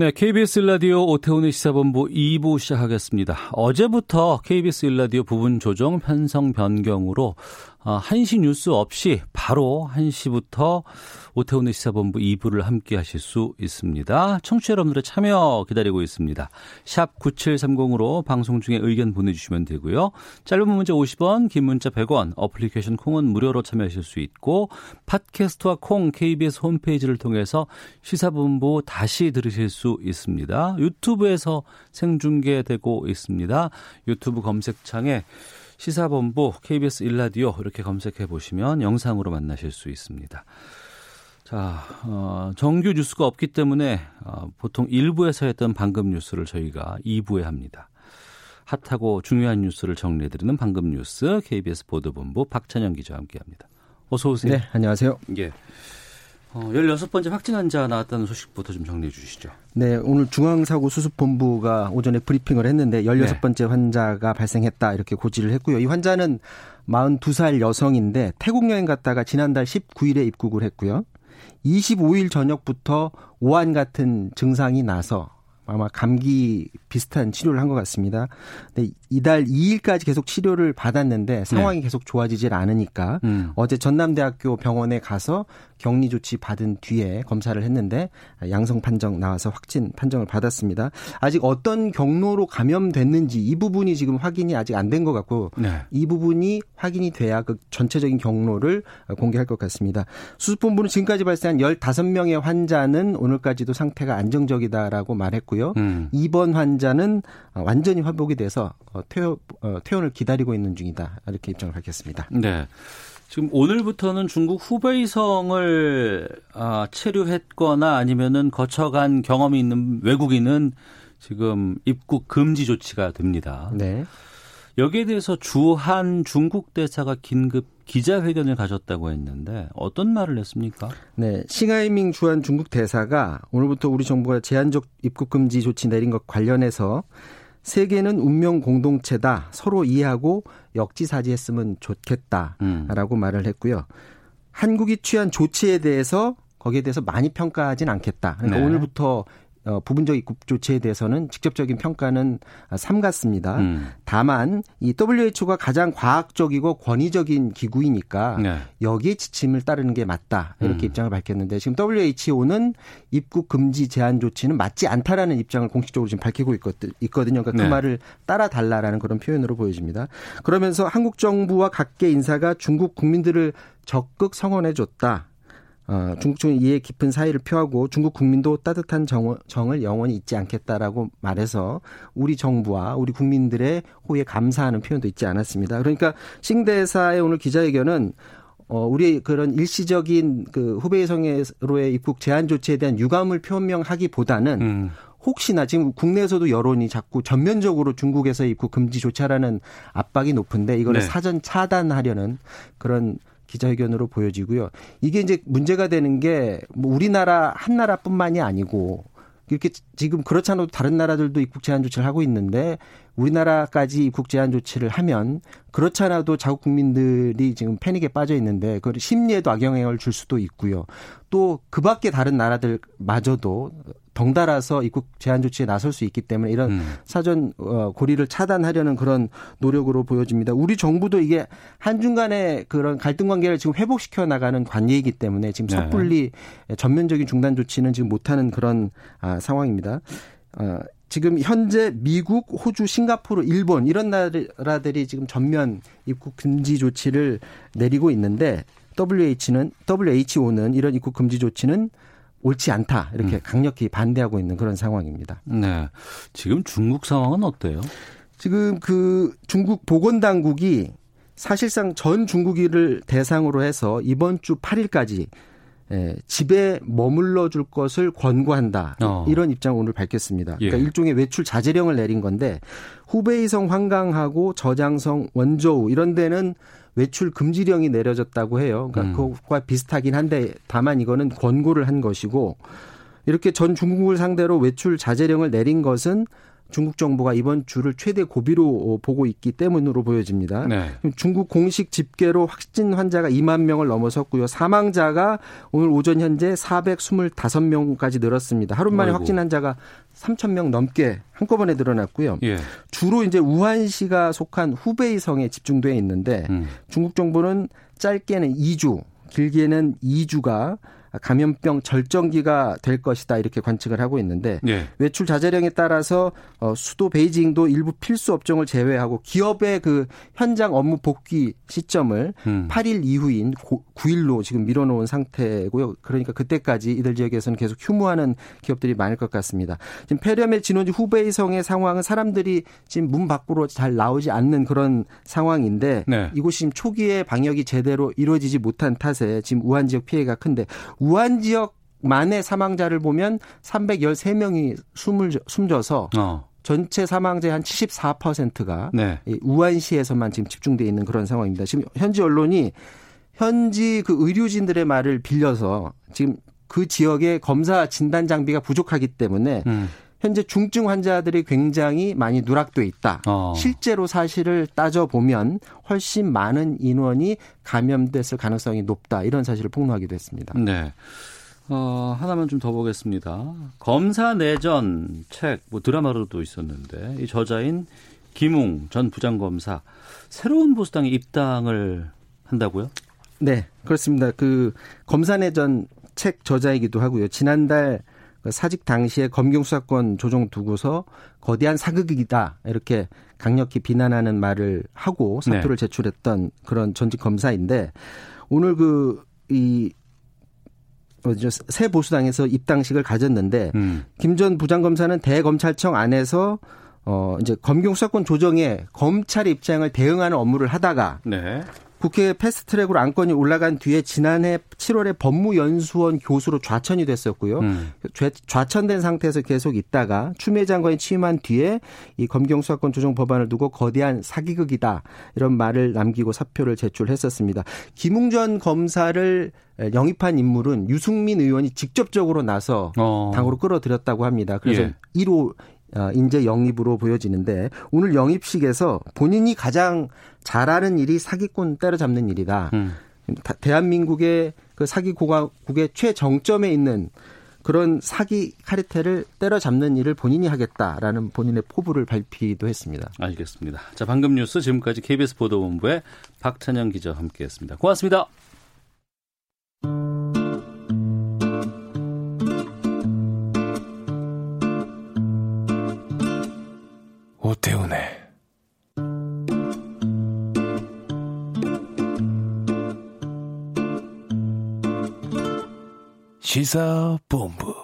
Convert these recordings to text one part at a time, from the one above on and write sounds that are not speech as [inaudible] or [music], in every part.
네, KBS 일라디오 오태훈의 시사본부 2부 시작하겠습니다. 어제부터 KBS 일라디오 부분 조정 편성 변경으로 1시 어, 뉴스 없이 바로 1시부터 오태훈의 시사본부 2부를 함께 하실 수 있습니다. 청취자 여러분들의 참여 기다리고 있습니다. 샵 9730으로 방송 중에 의견 보내주시면 되고요. 짧은 문자 50원, 긴 문자 100원, 어플리케이션 콩은 무료로 참여하실 수 있고 팟캐스트와 콩 KBS 홈페이지를 통해서 시사본부 다시 들으실 수 있습니다. 유튜브에서 생중계되고 있습니다. 유튜브 검색창에 시사본부 KBS 일라디오 이렇게 검색해 보시면 영상으로 만나실 수 있습니다. 자, 어, 정규 뉴스가 없기 때문에 어, 보통 1부에서 했던 방금 뉴스를 저희가 2부에 합니다. 핫하고 중요한 뉴스를 정리해드리는 방금 뉴스 KBS 보도본부 박찬영 기자와 함께합니다. 어서 오세요. 네, 안녕하세요. 예. 어, 16번째 확진 환자 나왔다는 소식부터 좀 정리해 주시죠. 네, 오늘 중앙사고수습본부가 오전에 브리핑을 했는데 16번째 네. 환자가 발생했다 이렇게 고지를 했고요. 이 환자는 42살 여성인데 태국 여행 갔다가 지난달 19일에 입국을 했고요. 25일 저녁부터 오한 같은 증상이 나서 아마 감기 비슷한 치료를 한 것 같습니다. 근데 이달 2일까지 계속 치료를 받았는데 상황이 네. 계속 좋아지질 않으니까 음. 어제 전남대학교 병원에 가서 격리 조치 받은 뒤에 검사를 했는데 양성 판정 나와서 확진 판정을 받았습니다. 아직 어떤 경로로 감염됐는지 이 부분이 지금 확인이 아직 안 된 것 같고 네. 이 부분이 확인이 돼야 그 전체적인 경로를 공개할 것 같습니다. 수습본부는 지금까지 발생한 15명의 환자는 오늘까지도 상태가 안정적이다라고 말했고요. 음. 이번 환자는 완전히 회복이 돼서 어, 퇴원, 어, 퇴원을 기다리고 있는 중이다. 이렇게 입장을 밝혔습니다. 네. 지금 오늘부터는 중국 후베이성을 아, 체류했거나 아니면은 거쳐간 경험이 있는 외국인은 지금 입국 금지 조치가 됩니다. 네. 여기에 대해서 주한 중국 대사가 긴급 기자회견을 가졌다고 했는데 어떤 말을 했습니까? 네, 싱하이밍 주한 중국 대사가 오늘부터 우리 정부가 제한적 입국 금지 조치 내린 것 관련해서 세계는 운명 공동체다. 서로 이해하고 역지사지했으면 좋겠다라고 음. 말을 했고요. 한국이 취한 조치에 대해서 거기에 대해서 많이 평가하진 않겠다. 그러니까 네. 오늘부터 어, 부분적 입국 조치에 대해서는 직접적인 평가는 삼갔습니다. 음. 다만 이 WHO가 가장 과학적이고 권위적인 기구이니까 네. 여기에 지침을 따르는 게 맞다 이렇게 음. 입장을 밝혔는데 지금 WHO는 입국 금지 제한 조치는 맞지 않다라는 입장을 공식적으로 지금 밝히고 있거든요. 그러니까 그 네. 그 말을 따라 달라라는 그런 표현으로 보여집니다. 그러면서 한국 정부와 각계 인사가 중국 국민들을 적극 성원해 줬다. 어, 중국 측은 이에 깊은 사의를 표하고 중국 국민도 따뜻한 정, 정을 영원히 잊지 않겠다라고 말해서 우리 정부와 우리 국민들의 호의에 감사하는 표현도 있지 않았습니다. 그러니까 싱 대사의 오늘 기자회견은 어, 우리 그런 일시적인 그 후베이성으로의 입국 제한 조치에 대한 유감을 표명하기보다는 음. 혹시나 지금 국내에서도 여론이 자꾸 전면적으로 중국에서 입국 금지 조치하라는 압박이 높은데 이거를 네. 사전 차단하려는 그런 기자회견으로 보여지고요. 이게 이제 문제가 되는 게 뭐 우리나라 한 나라뿐만이 아니고 이렇게 지금 그렇지 않아도 다른 나라들도 입국 제한 조치를 하고 있는데 우리나라까지 입국 제한 조치를 하면 그렇지 않아도 자국 국민들이 지금 패닉에 빠져 있는데 그 심리에도 악영향을 줄 수도 있고요. 또 그 밖에 다른 나라들마저도 덩달아서 입국 제한 조치에 나설 수 있기 때문에 이런 음. 사전 어, 고리를 차단하려는 그런 노력으로 보여집니다. 우리 정부도 이게 한중간의 그런 갈등 관계를 지금 회복시켜 나가는 관계이기 때문에 지금 네. 섣불리 네. 전면적인 중단 조치는 지금 못하는 그런 아, 상황입니다. 어, 지금 현재 미국, 호주, 싱가포르, 일본 이런 나라들이 지금 전면 입국 금지 조치를 내리고 있는데 WH는 WHO는 이런 입국 금지 조치는 옳지 않다 이렇게 음. 강력히 반대하고 있는 그런 상황입니다. 네. 지금 중국 상황은 어때요? 지금 그 중국 보건 당국이 사실상 전 중국인을 대상으로 해서 이번 주 8일까지 예, 집에 머물러 줄 것을 권고한다. 어. 이런 입장 을 오늘 밝혔습니다. 그러니까 예. 일종의 외출 자제령을 내린 건데 후베이성 환강하고 저장성 원저우 이런 데는 외출 금지령이 내려졌다고 해요. 그러니까 음. 그것과 비슷하긴 한데 다만 이거는 권고를 한 것이고 이렇게 전 중국을 상대로 외출 자제령을 내린 것은 중국 정부가 이번 주를 최대 고비로 보고 있기 때문으로 보여집니다. 네. 중국 공식 집계로 확진 환자가 2만 명을 넘어섰고요. 사망자가 오늘 오전 현재 425명까지 늘었습니다. 하루 만에 어이구. 확진 환자가 3천 명 넘게 한꺼번에 늘어났고요. 예. 주로 이제 우한시가 속한 후베이성에 집중돼 있는데 음. 중국 정부는 짧게는 2주, 길게는 2주가 감염병 절정기가 될 것이다 이렇게 관측을 하고 있는데 예. 외출 자제령에 따라서 어, 수도 베이징도 일부 필수 업종을 제외하고 기업의 그 현장 업무 복귀 시점을 음. 8일 이후인 9일로 지금 밀어놓은 상태고요. 그러니까 그때까지 이들 지역에서는 계속 휴무하는 기업들이 많을 것 같습니다. 지금 폐렴의 진원지 후베이성의 상황은 사람들이 지금 문 밖으로 잘 나오지 않는 그런 상황인데 네. 이곳이 지금 초기에 방역이 제대로 이루어지지 못한 탓에 지금 우한 지역 피해가 큰데 우한 지역 만의 사망자를 보면 313명이 숨을 숨져서 어. 전체 사망자의 한 74%가 네. 우한시에서만 지금 집중돼 있는 그런 상황입니다. 지금 현지 언론이 현지 그 의료진들의 말을 빌려서 지금 그 지역의 검사 진단 장비가 부족하기 때문에 음. 현재 중증 환자들이 굉장히 많이 누락돼 있다. 어. 실제로 사실을 따져 보면 훨씬 많은 인원이 감염됐을 가능성이 높다. 이런 사실을 폭로하기도 했습니다. 네. 어, 하나만 좀 더 보겠습니다. 검사 내전 책, 뭐 드라마로도 있었는데, 이 저자인 김웅 전 부장검사, 새로운 보수당에 입당을 한다고요? 네, 그렇습니다. 그 검사 내전 책 저자이기도 하고요. 지난달 그 사직 당시에 검경 수사권 조정 두고서 거대한 사극이다 이렇게 강력히 비난하는 말을 하고 사표를 제출했던 그런 전직 검사인데 오늘 그이? 새 보수당에서 입당식을 가졌는데 음. 김전 부장검사는 대검찰청 안에서 어 이제 검경 수사권 조정에 검찰의 입장을 대응하는 업무를 하다가 네. 국회 패스트트랙으로 안건이 올라간 뒤에 지난해 7월에 법무연수원 교수로 좌천이 됐었고요. 음. 좌- 좌천된 상태에서 계속 있다가 추미애 장관이 취임한 뒤에 이 검경 수사권 조정 법안을 두고 거대한 사기극이다 이런 말을 남기고 사표를 제출했었습니다. 김웅전 검사를 영입한 인물은 유승민 의원이 직접적으로 나서 어. 당으로 끌어들였다고 합니다. 그래서 예. 1호 어, 인재 영입으로 보여지는데 오늘 영입식에서 본인이 가장 잘하는 일이 사기꾼 때려잡는 일이다. 음. 다- 대한민국의 그 사기 고가국의 최정점에 있는 그런 사기 카르텔을 때려잡는 일을 본인이 하겠다라는 본인의 포부를 밝히기도 했습니다. 알겠습니다. 자, 방금 뉴스 지금까지 KBS 보도본부의 박찬영 기자와 함께했습니다. 고맙습니다. 오태훈의 시사본부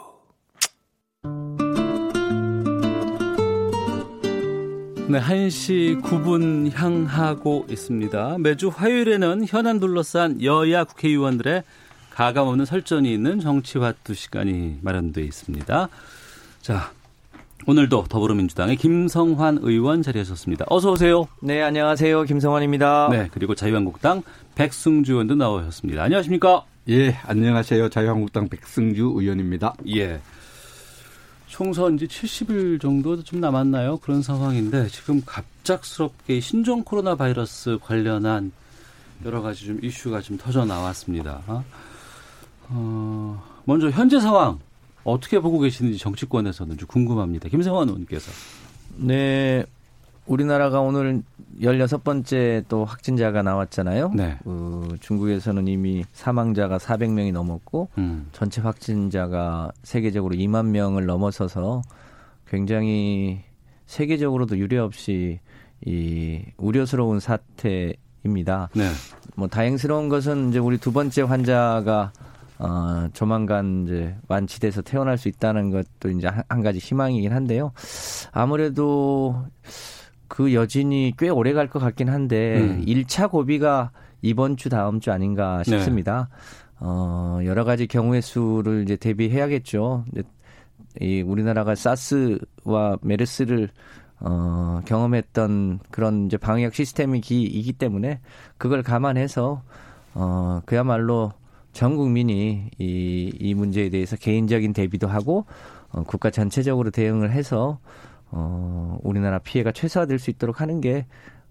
네, 1시 9분 향하고 있습니다. 매주 화요일에는 현안 둘러싼 여야 국회의원들의 가감 없는 설전이 있는 정치화투 시간이 마련되어 있습니다. 자, 오늘도 더불어민주당의 김성환 의원 자리하셨습니다. 어서 오세요. 네, 안녕하세요. 김성환입니다. 네, 그리고 자유한국당 백승주 의원도 나오셨습니다. 안녕하십니까? 예, 안녕하세요. 자유한국당 백승주 의원입니다. 예. 총선 이제 70일 정도 좀 남았나요? 그런 상황인데 지금 갑작스럽게 신종 코로나 바이러스 관련한 여러 가지 좀 이슈가 좀 터져 나왔습니다. 어, 먼저 현재 상황 어떻게 보고 계시는지 정치권에서는 좀 궁금합니다. 김성환 의원께서. 네, 우리나라가 오늘 16번째 또 확진자가 나왔잖아요. 네. 그 중국에서는 이미 사망자가 400명이 넘었고 음. 전체 확진자가 세계적으로 2만 명을 넘어서서 굉장히 세계적으로도 유례없이 이 우려스러운 사태입니다. 네. 뭐 다행스러운 것은 이제 우리 두 번째 환자가 어 조만간 이제 완치돼서 태어날 수 있다는 것도 이제 한, 한 가지 희망이긴 한데요. 아무래도 그 여진이 꽤 오래 갈 것 같긴 한데 음. 일 1차 고비가 이번 주 다음 주 아닌가 싶습니다. 어, 여러 가지 경우의 수를 이제 대비해야겠죠. 이 우리나라가 사스와 메르스를 어, 경험했던 그런 이제 방역 시스템이기 때문에 그걸 감안해서 어, 그야말로 전 국민이 이, 이 문제에 대해서 개인적인 대비도 하고 어, 국가 전체적으로 대응을 해서 어, 우리나라 피해가 최소화될 수 있도록 하는 게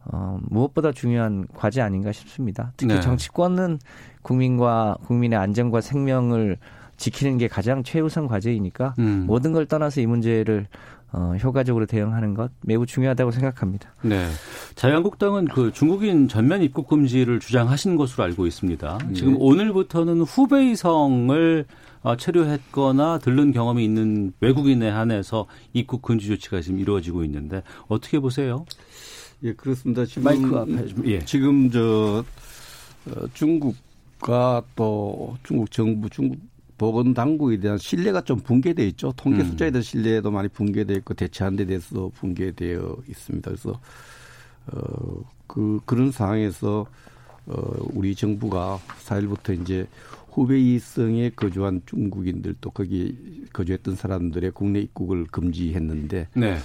어, 무엇보다 중요한 과제 아닌가 싶습니다. 특히 네. 정치권은 국민과 국민의 안전과 생명을 지키는 게 가장 최우선 과제이니까 음. 모든 걸 떠나서 이 문제를 어, 효과적으로 대응하는 것 매우 중요하다고 생각합니다. 네. 자유한국당은 그 중국인 전면 입국 금지를 주장하신 것으로 알고 있습니다. 지금 오늘부터는 후베이성을 어, 체류했거나 들른 경험이 있는 외국인에 한해서 입국 금지 조치가 지금 이루어지고 있는데 어떻게 보세요? 예, 그렇습니다. 지금 마이크 앞에 좀, 예. 지금 저 어, 중국과 또 중국 정부, 중국 보건 당국에 대한 신뢰가 좀 붕괴돼 있죠. 통계 음. 숫자에 대한 신뢰도 많이 붕괴돼 있고 대처한 데 대해서도 붕괴되어 있습니다. 그래서 어그 그런 상황에서 어 우리 정부가 4일부터 이제 후베이성에 거주한 중국인들 또 거기 거주했던 사람들의 국내 입국을 금지했는데 네.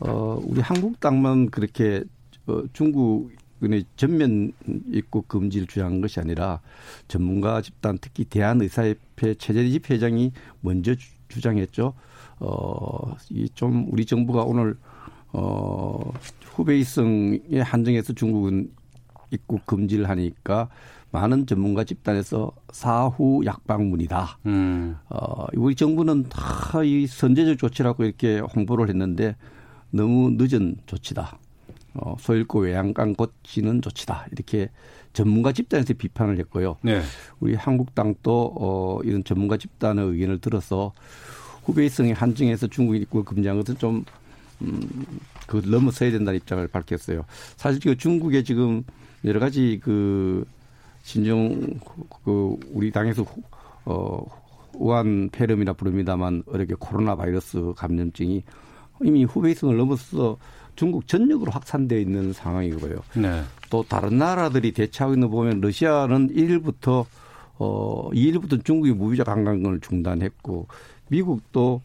어, 우리 한국당만 그렇게 어, 중국 의 전면 입국 금지를 주장한 것이 아니라 전문가 집단 특히 대한의사협회 최재집 회장이 먼저 주- 주장했죠. 어, 이 좀 우리 정부가 오늘 어, 후베이성에 한정해서 중국은 입국 금지를 하니까 많은 전문가 집단에서 사후 약방문이다. 음. 어, 우리 정부는 다 이 선제적 조치라고 이렇게 홍보를 했는데 너무 늦은 조치다. 어, 소잃고 외양간 고치는 조치다. 이렇게 전문가 집단에서 비판을 했고요. 네. 우리 한국당도 어, 이런 전문가 집단의 의견을 들어서 후베이성에 한정해서 중국 입국을 금지한 것은 좀 음, 그 넘어서야 된다는 입장을 밝혔어요. 사실 그 중국에 지금 여러 가지 그 진정 그 우리 당에서 후- 어 우한 폐렴이라 부릅니다만 어렵게 코로나 바이러스 감염증이 이미 후베이성을 넘어서 중국 전역으로 확산되어 있는 상황이고요. 네. 또 다른 나라들이 대처하고 있는 거 보면 러시아는 1일부터 어 2일부터 중국이 무비자 관광을 중단했고 미국도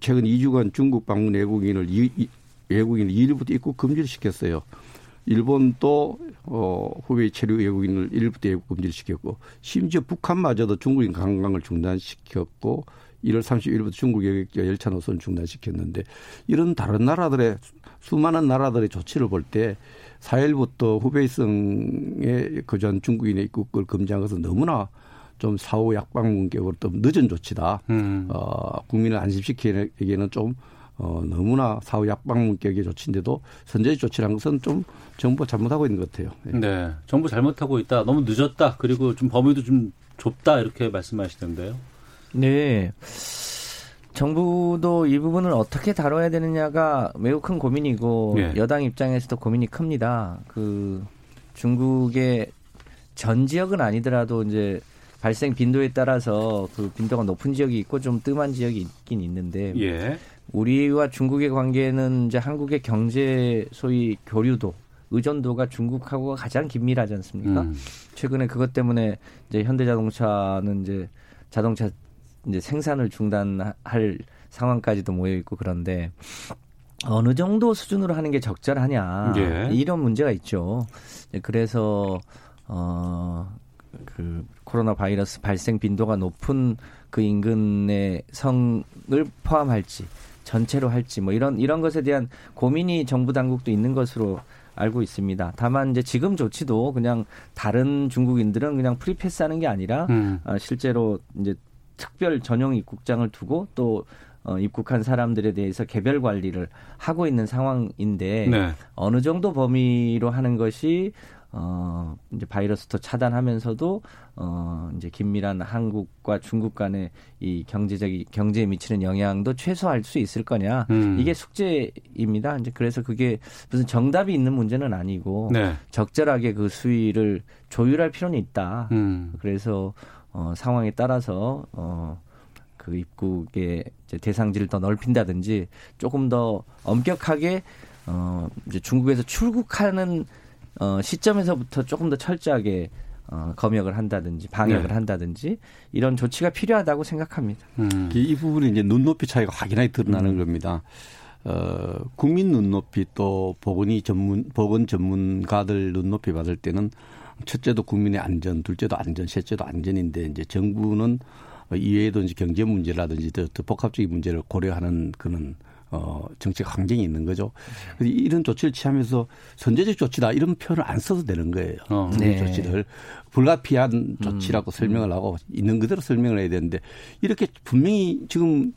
최근 2주간 중국 방문 외국인을 이, 이- 외국인을 2일부터 입국 금지를 시켰어요. 일본도 어 후베이 체류 외국인을 1일부터 입국 금지를 시켰고 심지어 북한마저도 중국인 관광을 중단시켰고 1월 31일부터 중국 여객기와 열차 노선 중단시켰는데 이런 다른 나라들의 수많은 나라들의 조치를 볼 때 4일부터 후베이성에 거주한 중국인의 입국을 금지한 것은 너무나 좀 사후 약방문격으로 또 늦은 조치다. 음. 어, 국민을 안심시키기에는 좀 어, 너무나 사후 약방문격의 조치인데도 선제적 조치라는 것은 좀 정부가 잘못하고 있는 것 같아요. 네. 네. 정부 잘못하고 있다. 너무 늦었다. 그리고 좀 범위도 좀 좁다. 이렇게 말씀하시던데요. 네. 정부도 이 부분을 어떻게 다뤄야 되느냐가 매우 큰 고민이고 예. 여당 입장에서도 고민이 큽니다. 그 중국의 전 지역은 아니더라도 이제 발생 빈도에 따라서 그 빈도가 높은 지역이 있고 좀 뜸한 지역이 있긴 있는데 예. 우리와 중국의 관계는 이제 한국의 경제 소위 교류도 의존도가 중국하고 가장 긴밀하지 않습니까? 음. 최근에 그것 때문에 이제 현대자동차는 이제 자동차 이제 생산을 중단할 상황까지도 모여 있고 그런데 어느 정도 수준으로 하는 게 적절하냐 예. 이런 문제가 있죠. 그래서 어그 코로나 바이러스 발생 빈도가 높은 그 인근의 성을 포함할지 전체로 할지 뭐 이런 이런 것에 대한 고민이 정부 당국도 있는 것으로 알고 있습니다. 다만 이제 지금 조치도 그냥 다른 중국인들은 그냥 free pass 하는 게 아니라 음. 아, 실제로 이제 특별 전용 입국장을 두고 또 어, 입국한 사람들에 대해서 개별 관리를 하고 있는 상황인데 네. 어느 정도 범위로 하는 것이 어 이제 바이러스도 차단하면서도 어 이제 긴밀한 한국과 중국 간의 이 경제적인 경제에 미치는 영향도 최소화할 수 있을 거냐 음. 이게 숙제입니다. 이제 그래서 그게 무슨 정답이 있는 문제는 아니고 네. 적절하게 그 수위를 조율할 필요는 있다. 음. 그래서 어 상황에 따라서 어 그 입국의 이제 대상지를 더 넓힌다든지 조금 더 엄격하게 어 이제 중국에서 출국하는 어 시점에서부터 조금 더 철저하게 어, 검역을 한다든지 방역을 네. 한다든지 이런 조치가 필요하다고 생각합니다. 음. 이 부분이 이제 눈높이 차이가 확연하게 드러나는 겁니다. 어, 국민 눈높이 또 보건이 전문, 보건 전문가들 눈높이 받을 때는 첫째도 국민의 안전, 둘째도 안전, 셋째도 안전인데 이제 정부는 이외에도 이제 경제 문제라든지 더, 더 복합적인 문제를 고려하는 그런 어, 정책 환경이 있는 거죠. 그래서 이런 조치를 취하면서 선제적 조치다 이런 표현을 안 써도 되는 거예요. 어. 이 네. 조치를 불가피한 조치라고 설명을 하고 있는 그대로 설명을 해야 되는데 이렇게 분명히 지금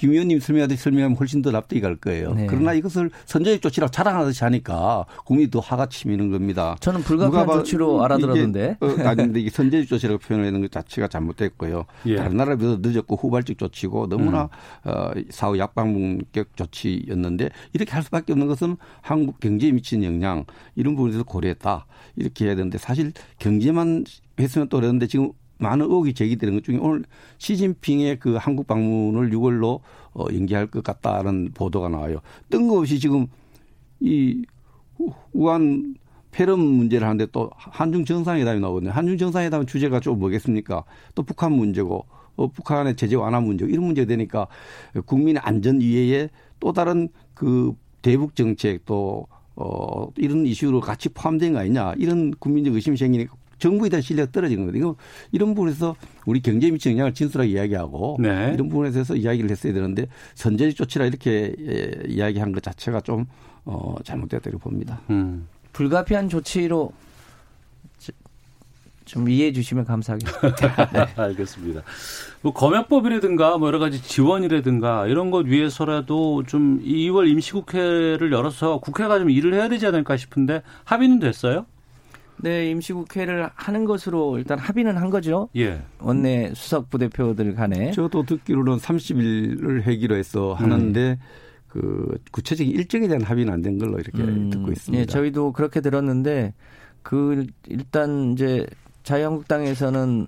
김 의원님 설명하듯이 설명하면 훨씬 더 납득이 갈 거예요. 네. 그러나 이것을 선제적 조치라고 자랑하듯이 하니까 국민이 더 화가 치미는 겁니다. 저는 불가피한 조치로 알아들었는데. 이게, 어, 아닌데 이게 선제적 조치라고 표현하는 것 자체가 잘못됐고요. 예. 다른 나라에 비해서 늦었고 후발적 조치고 너무나 어, 사후 약방문격 조치였는데 이렇게 할 수밖에 없는 것은 한국 경제에 미치는 영향 이런 부분에서 고려했다. 이렇게 해야 되는데 사실 경제만 했으면 또 그러는데 지금 많은 의혹이 제기되는 것 중에 오늘 시진핑의 그 한국 방문을 6월로 어, 연기할 것 같다는 보도가 나와요. 뜬금없이 지금 이 우- 우한 폐렴 문제를 하는데 또 한중 정상회담이 나오거든요. 한중 정상회담 주제가 좀 뭐겠습니까? 또 북한 문제고 어, 북한의 제재 완화 문제 이런 문제가 되니까 국민의 안전 위에 또 다른 그 대북 정책 또 어, 이런 이슈로 같이 포함된 거 아니냐 이런 국민적 의심이 생기니까 정부에 대한 신뢰가 떨어지는 거거든요. 이거 이런 부분에서 우리 경제에 미치는 영향을 진솔하게 이야기하고 네. 이런 부분에 대해서 이야기를 했어야 되는데 선제적 조치라 이렇게 예, 이야기한 것 자체가 좀 어, 잘못됐다고 봅니다. 음. 불가피한 조치로 저- 좀 이해해 주시면 감사하겠습니다. [laughs] [laughs] 알겠습니다. 뭐 검역법이라든가 뭐 여러 가지 지원이라든가 이런 것 위해서라도 좀 2월 임시국회를 열어서 국회가 좀 일을 해야 되지 않을까 싶은데 합의는 됐어요? 네, 임시국회를 하는 것으로 일단 합의는 한 거죠. 예. 원내 수석 부대표들 간에. 저도 듣기로는 30일을 하기로 해서 하는데 그 구체적인 일정에 대한 합의는 안 된 걸로 이렇게 음, 듣고 있습니다. 예, 저희도 그렇게 들었는데 그 일단 이제 자유한국당에서는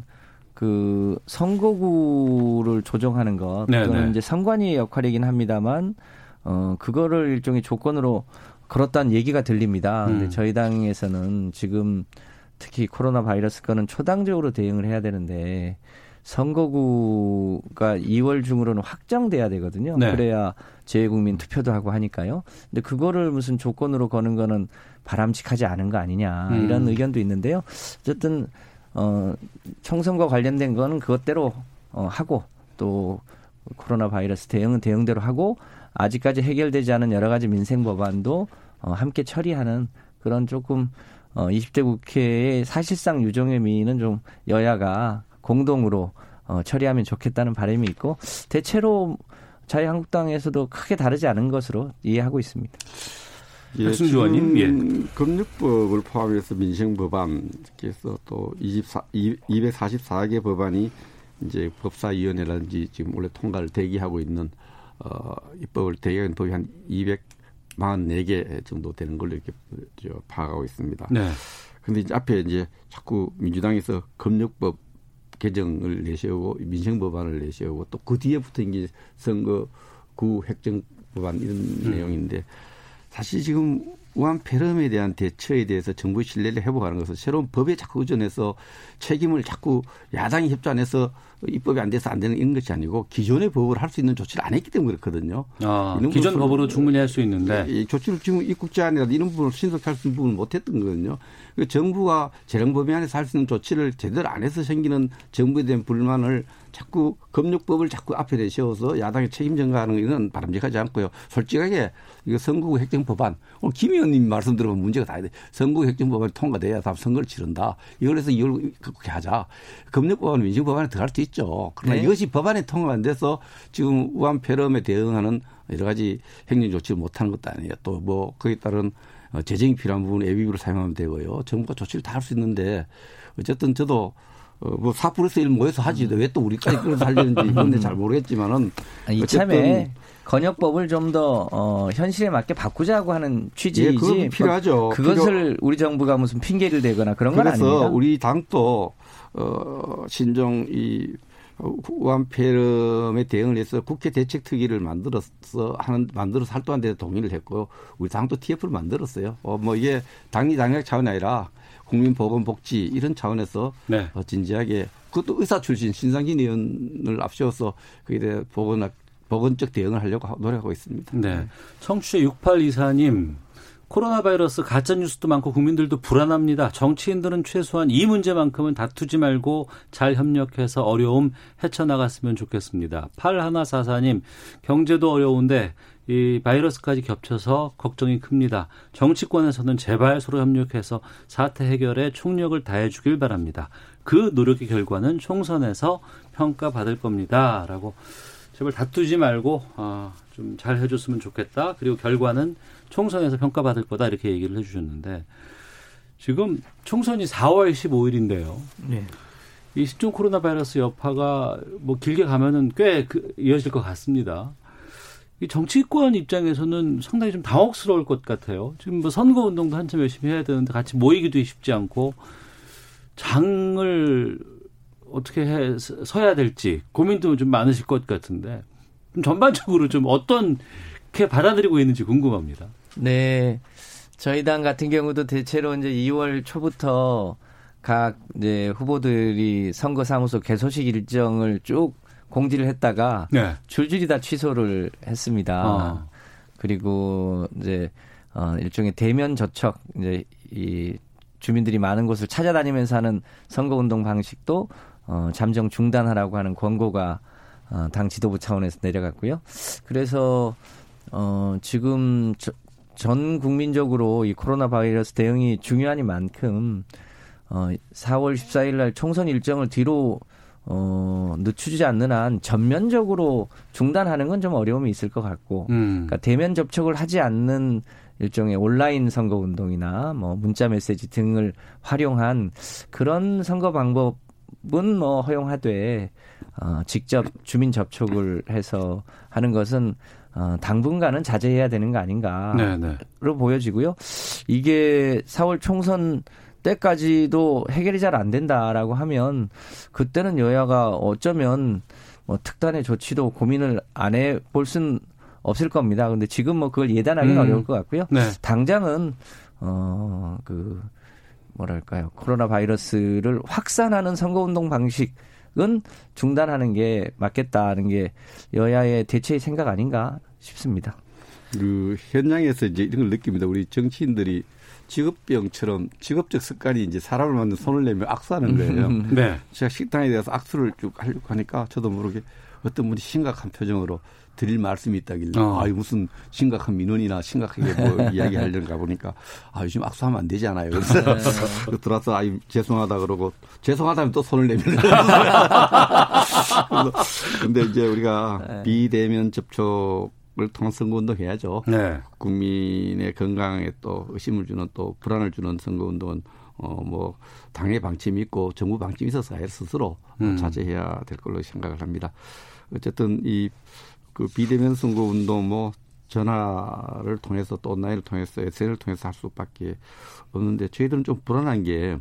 그 선거구를 조정하는 것 네, 또는 네. 이제 선관위의 역할이긴 합니다만 어 그거를 일종의 조건으로 걸었다는 얘기가 들립니다. 근데 음. 저희 당에서는 지금 특히 코로나 바이러스 거는 초당적으로 대응을 해야 되는데 선거구가 2월 중으로는 확정돼야 되거든요. 네. 그래야 재외국민 투표도 하고 하니까요. 근데 그거를 무슨 조건으로 거는 거는 바람직하지 않은 거 아니냐 음. 이런 의견도 있는데요. 어쨌든 어 총선과 관련된 거는 그것대로 어 하고 또 코로나 바이러스 대응은 대응대로 하고 아직까지 해결되지 않은 여러 가지 민생 법안도 어 함께 처리하는 그런 조금 어 20대 국회의 사실상 유종의 미는 좀 여야가 공동으로 어 처리하면 좋겠다는 바람이 있고 대체로 자유한국당에서도 크게 다르지 않은 것으로 이해하고 있습니다. 예, 백승주 의원님, 지금 검역법을 포함해서 민생 법안, 그래서 또 24, 244개 법안이 이제 법사위원회라든지 지금 원래 통과를 대기하고 있는 어, 입법을 대기하는 법이 한 244개 정도 되는 걸로 이렇게 저, 파악하고 있습니다. 네. 근데 이제 앞에 이제 자꾸 민주당에서 검역법 개정을 내세우고 민생 법안을 내세우고 또 그 뒤에 붙은 게 선거 구 획정 법안 이런 음. 내용인데 사실 지금 우한 폐렴에 대한 대처에 대해서 정부의 신뢰를 회복하는 것은 새로운 법에 자꾸 의존해서 책임을 자꾸 야당이 협조 안 해서 입법이 안 돼서 안 되는 이런 것이 아니고 기존의 법을 할 수 있는 조치를 안 했기 때문에 그렇거든요. 아, 기존 법으로 충분히 할 수 있는데 이 조치를 지금 입국 제한이라든지 이런 부분을 신속히 할 수 있는 부분을 못 했던 거거든요. 그 정부가 범위 안에서 할 수 있는 조치를 제대로 안 해서 생기는 정부에 대한 불만을 자꾸 검역법을 자꾸 앞에 내세워서 야당이 책임 전가하는 이건 바람직하지 않고요. 솔직하게 이거 선거구 획정 법안 오늘 김 의원님 말씀 들어보면 문제가 다 있대. 선거구 획정 법안이 통과돼야 다음 선거를 치른다. 이걸 해서 이걸 그렇게 하자. 검역법안은 민생 법안에 들어갈 수 있죠. 그러나 네. 이것이 법안에 통과 안 돼서 지금 우한 폐렴에 대응하는 여러 가지 행정 조치를 못하는 것도 아니에요. 또 뭐 거기에 따른 어, 재정이 필요한 부분 예비비로 사용하면 되고요. 정부가 조치를 다 할 수 있는데 어쨌든 저도 어, 뭐4 플러스 1 모여서 하지 왜 또 우리까지 끌어서 하려는지 이건 잘 모르겠지만은 아, 이참에 건역법을 좀 더 어, 현실에 맞게 바꾸자고 하는 예, 취지이지. 그건 필요하죠. 그것을 우리 정부가 무슨 핑계를 대거나 그런 건 그래서 아닙니다. 우리 당도 어 신종 이 우한폐렴에 대응을 해서 국회 대책특위를 만들어서 하는 만들어서 활동하는 데 동의를 했고요. 우리 당도 TF를 만들었어요. 어, 뭐 이게 당리 당략 차원이 아니라 국민보건복지 이런 차원에서 네. 어, 진지하게 그것도 의사 출신 신상진 의원을 앞세워서 그에 대해 보건 보건적 대응을 하려고 하- 노력하고 있습니다. 네. 청취자 6824님. 코로나 바이러스 가짜 뉴스도 많고 국민들도 불안합니다. 정치인들은 최소한 이 문제만큼은 다투지 말고 잘 협력해서 어려움 헤쳐나갔으면 좋겠습니다. 8144님, 경제도 어려운데 이 바이러스까지 겹쳐서 걱정이 큽니다. 정치권에서는 제발 서로 협력해서 사태 해결에 총력을 다해 주길 바랍니다. 그 노력의 결과는 총선에서 평가받을 겁니다. 라고 제발 다투지 말고 아, 좀 잘 해줬으면 좋겠다. 그리고 결과는 총선에서 평가받을 거다 이렇게 얘기를 해주셨는데 지금 총선이 4월 15일인데요. 네. 이 신종 코로나 바이러스 여파가 뭐 길게 가면은 꽤 그- 이어질 것 같습니다. 이 정치권 입장에서는 상당히 좀 당혹스러울 것 같아요. 지금 뭐 선거 운동도 한참 열심히 해야 되는데 같이 모이기도 쉽지 않고 장을 어떻게 해 서야 될지 고민도 좀 많으실 것 같은데 좀 전반적으로 좀 어떻게 받아들이고 있는지 궁금합니다. 네. 저희 당 같은 경우도 대체로 이제 2월 초부터 각 이제 후보들이 선거사무소 개소식 일정을 쭉 공지를 했다가 네. 줄줄이 다 취소를 했습니다. 어. 그리고 이제 어 일종의 대면 저척 이제 이 주민들이 많은 곳을 찾아다니면서 하는 선거 운동 방식도 어 잠정 중단하라고 하는 권고가 어, 당 지도부 차원에서 내려갔고요. 그래서 어 지금 저, 전 국민적으로 이 코로나 바이러스 대응이 중요한 만큼 어 4월 14일 날 총선 일정을 뒤로 어 늦추지 않는 한 전면적으로 중단하는 건 좀 어려움이 있을 것 같고 음. 그러니까 대면 접촉을 하지 않는 일종의 온라인 선거 운동이나 뭐 문자 메시지 등을 활용한 그런 선거 방법은 뭐 허용하되 어 직접 주민 접촉을 해서 하는 것은 어 당분간은 자제해야 되는 거 아닌가 네, 네. 로 보여지고요. 이게 4월 총선 때까지도 해결이 잘 안 된다라고 하면 그때는 여야가 어쩌면 뭐 특단의 조치도 고민을 안 해볼 수는 없을 겁니다. 근데 지금 뭐 그걸 예단하기는 음. 어려울 것 같고요. 네. 당장은 어그 뭐랄까요 코로나 바이러스를 확산하는 선거운동 방식은 중단하는 게 맞겠다는 게 여야의 대체의 생각 아닌가 싶습니다. 그 현장에서 이제 이런 걸 느낍니다. 우리 정치인들이 직업병처럼 직업적 습관이 이제 사람을 만든 손을 내면 악수하는 거예요. 네. 제가 식당에 대해서 악수를 쭉 하려고 하니까 저도 모르게 어떤 분이 심각한 표정으로 드릴 말씀이 있다길래 어. 아 무슨 심각한 민원이나 심각하게 뭐 [laughs] 이야기하려는가 보니까 아 요즘 악수하면 안 되잖아요. [laughs] 그래서 들어와서 아 죄송하다 그러고 죄송하다면 또 손을 내밀는 [laughs] 근데 이제 우리가 비대면 접촉 을 통한 선거운동 해야죠. 네. 국민의 건강에 또 의심을 주는 또 불안을 주는 선거운동은 어뭐 당의 방침이 있고 정부 방침이 있어서 스스로 음. 자제해야 될 걸로 생각을 합니다. 어쨌든 이 그 비대면 선거운동 뭐 전화를 통해서 또 온라인을 통해서 SNS를 통해서 할 수밖에 없는데 저희들은 좀 불안한 게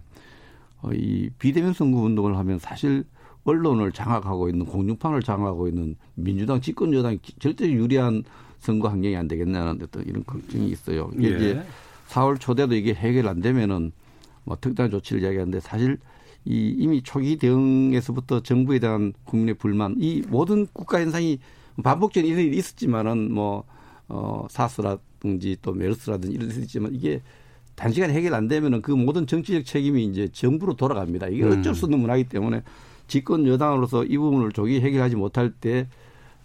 어, 이 비대면 선거운동을 하면 사실 언론을 장악하고 있는 공중파를 장악하고 있는 민주당 집권 여당이 절대 유리한 선거 환경이 안 되겠냐는 어떤 이런 걱정이 있어요. 이게 예. 이제 4월 초대도 이게 해결 안 되면은 뭐 특단 조치를 이야기하는데 사실 이 이미 초기 대응에서부터 정부에 대한 국민의 불만 이 모든 국가 현상이 반복적인 이런 일이 있었지만은 뭐 어, 사스라든지 또 메르스라든지 이런 일이 있지만 이게 단시간에 해결 안 되면은 그 모든 정치적 책임이 이제 정부로 돌아갑니다. 이게 어쩔 수 없는 문화이기 때문에 집권 여당으로서 이 부분을 조기 해결하지 못할 때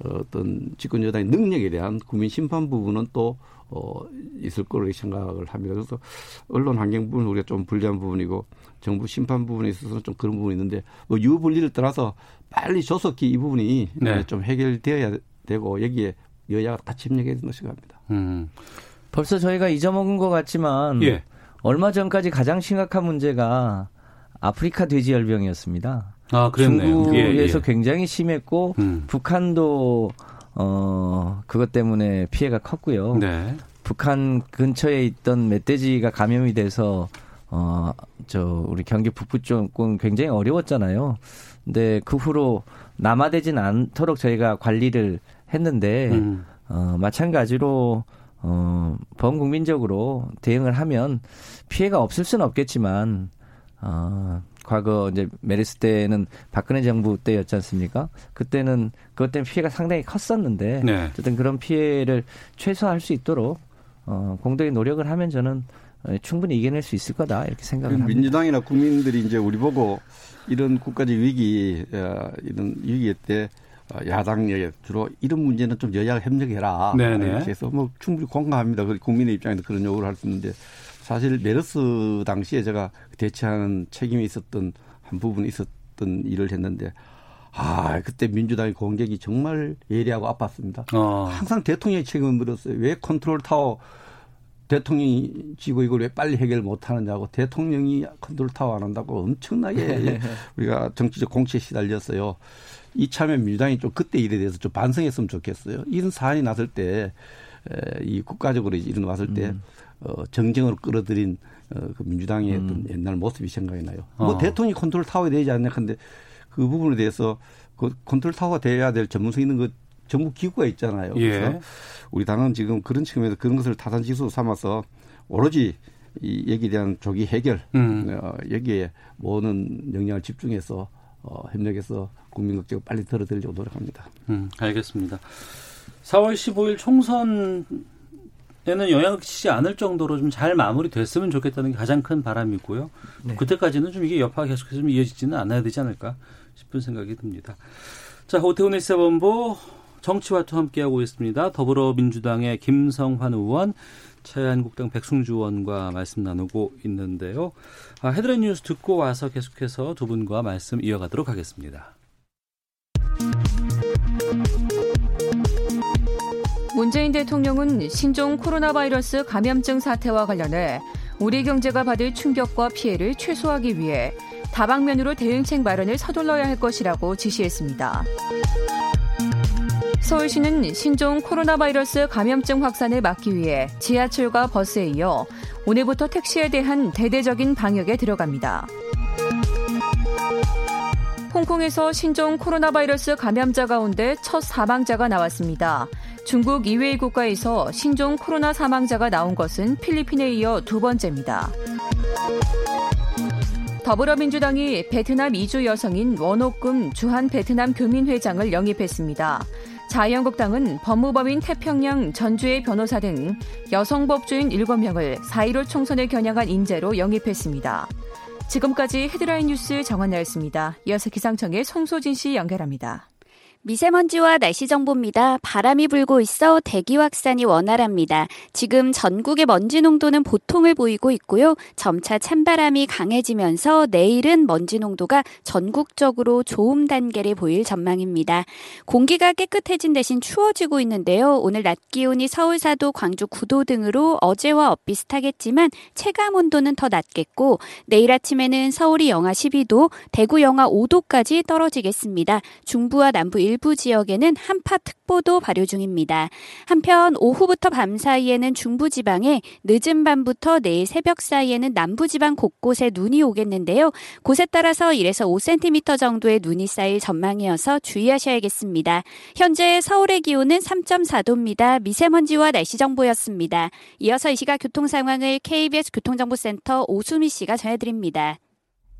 어, 어떤 집권 여당의 능력에 대한 국민 심판 부분은 또 어, 있을 거로 생각을 합니다. 그래서 언론 환경 부분 우리가 좀 불리한 부분이고 정부 심판 부분에 있어서는 좀 그런 부분이 있는데 뭐 유불리를 떠나서 빨리 조속히 이 부분이 네. 좀 해결되어야 되고 여기에 여야가 같이 협력해야 된다고 생각합니다. 음. 벌써 저희가 잊어먹은 것 같지만 예. 얼마 전까지 가장 심각한 문제가 아프리카 돼지열병이었습니다. 아, 그랬네요. 중국에서 예, 예. 굉장히 심했고 음. 북한도 어 그것 때문에 피해가 컸고요. 네. 북한 근처에 있던 멧돼지가 감염이 돼서 어 저 우리 경기 북부 쪽은 굉장히 어려웠잖아요. 근데 그 후로 남아되진 않도록 저희가 관리를 했는데 음. 어, 마찬가지로 어, 범국민적으로 대응을 하면 피해가 없을 수는 없겠지만 어, 과거 이제 메르스 때는 박근혜 정부 때였지 않습니까? 그때는 그것 때문에 피해가 상당히 컸었는데 네. 어쨌든 그런 피해를 최소화할 수 있도록 어, 공동의 노력을 하면 저는 어, 충분히 이겨낼 수 있을 거다 이렇게 생각을 합니다. 민주당이나 국민들이 이제 우리 보고 이런 국가적 위기 어, 이런 위기 때 어, 야당에 주로 이런 문제는 좀 여야가 협력해라. 네네. 이렇게 해서 뭐 충분히 공감합니다. 그 국민의 입장에서 그런 요구를 할 수 있는데 사실 메르스 당시에 제가 대처하는 책임이 있었던 한 부분이 있었던 일을 했는데 아 그때 민주당의 공격이 정말 예리하고 아팠습니다. 어. 항상 대통령이 책임을 물었어요. 왜 컨트롤 타워 대통령이 지고 이걸 왜 빨리 해결 못 하느냐고 대통령이 컨트롤 타워 안 한다고 엄청나게 우리가 정치적 공세에 시달렸어요. 이참에 민주당이 좀 그때 일에 대해서 좀 반성했으면 좋겠어요. 이런 사안이 났을 때, 에, 이 국가적으로 이런 왔을 때, 어, 정쟁으로 끌어들인 어, 그 민주당의 어떤 옛날 모습이 생각이 나요. 뭐 어. 대통령이 컨트롤 타워에 되지 않냐 근데 그 부분에 대해서 그 컨트롤 타워가 돼야 될 전문성 있는 그 정부 기구가 있잖아요. 예. 그래서 우리 당은 지금 그런 측면에서 그런 것을 타산 지수 삼아서 오로지 이 얘기에 대한 조기 해결 음. 어, 여기에 모든 영향을 집중해서 어, 협력해서 국민 걱정을 빨리 덜어드리려고 노력합니다. 음, 알겠습니다. 4월 15일 총선 에는 영향을 끼치지 않을 정도로 좀 잘 마무리됐으면 좋겠다는 게 가장 큰 바람이고요. 그때까지는 좀 이게 여파가 계속해서 좀 이어지지는 않아야 되지 않을까 싶은 생각이 듭니다. 자, 오태훈의 시사본부 정치와투 함께하고 있습니다. 더불어민주당의 김성환 의원, 자유한국당 백승주 의원과 말씀 나누고 있는데요. 아, 헤드라인 뉴스 듣고 와서 계속해서 두 분과 말씀 이어가도록 하겠습니다. 문재인 대통령은 신종 코로나 바이러스 감염증 사태와 관련해 우리 경제가 받을 충격과 피해를 최소화하기 위해 다방면으로 대응책 마련을 서둘러야 할 것이라고 지시했습니다. 서울시는 신종 코로나 바이러스 감염증 확산을 막기 위해 지하철과 버스에 이어 오늘부터 택시에 대한 대대적인 방역에 들어갑니다. 홍콩에서 신종 코로나 바이러스 감염자 가운데 첫 사망자가 나왔습니다. 중국 이외의 국가에서 신종 코로나 사망자가 나온 것은 필리핀에 이어 두 번째입니다. 더불어민주당이 베트남 이주 여성인 원옥금 주한 베트남 교민회장을 영입했습니다. 자유한국당은 법무법인 태평양 전주의 변호사 등 여성 법조인 7명을 4.15 총선을 겨냥한 인재로 영입했습니다. 지금까지 헤드라인 뉴스 정한나였습니다. 이어서 기상청의 송소진 씨 연결합니다. 미세먼지와 날씨 정보입니다. 바람이 불고 있어 대기 확산이 원활합니다. 지금 전국의 먼지 농도는 보통을 보이고 있고요. 점차 찬바람이 강해지면서 내일은 먼지 농도가 전국적으로 좋음 단계를 보일 전망입니다. 공기가 깨끗해진 대신 추워지고 있는데요. 오늘 낮 기온이 서울 4도, 광주 9도 등으로 어제와 엇비슷하겠지만 체감 온도는 더 낮겠고 내일 아침에는 서울이 영하 12도, 대구 영하 5도까지 떨어지겠습니다. 중부와 남부 일부 지역에는 한파특보도 발효 중입니다. 한편 오후부터 밤 사이에는 중부지방에 늦은 밤부터 내일 새벽 사이에는 남부지방 곳곳에 눈이 오겠는데요. 곳에 따라서 1에서 5cm 정도의 눈이 쌓일 전망이어서 주의하셔야겠습니다. 현재 서울의 기온은 3.4도입니다. 미세먼지와 날씨 정보였습니다. 이어서 이 시각 교통 상황을 KBS 교통정보센터 오수미 씨가 전해드립니다.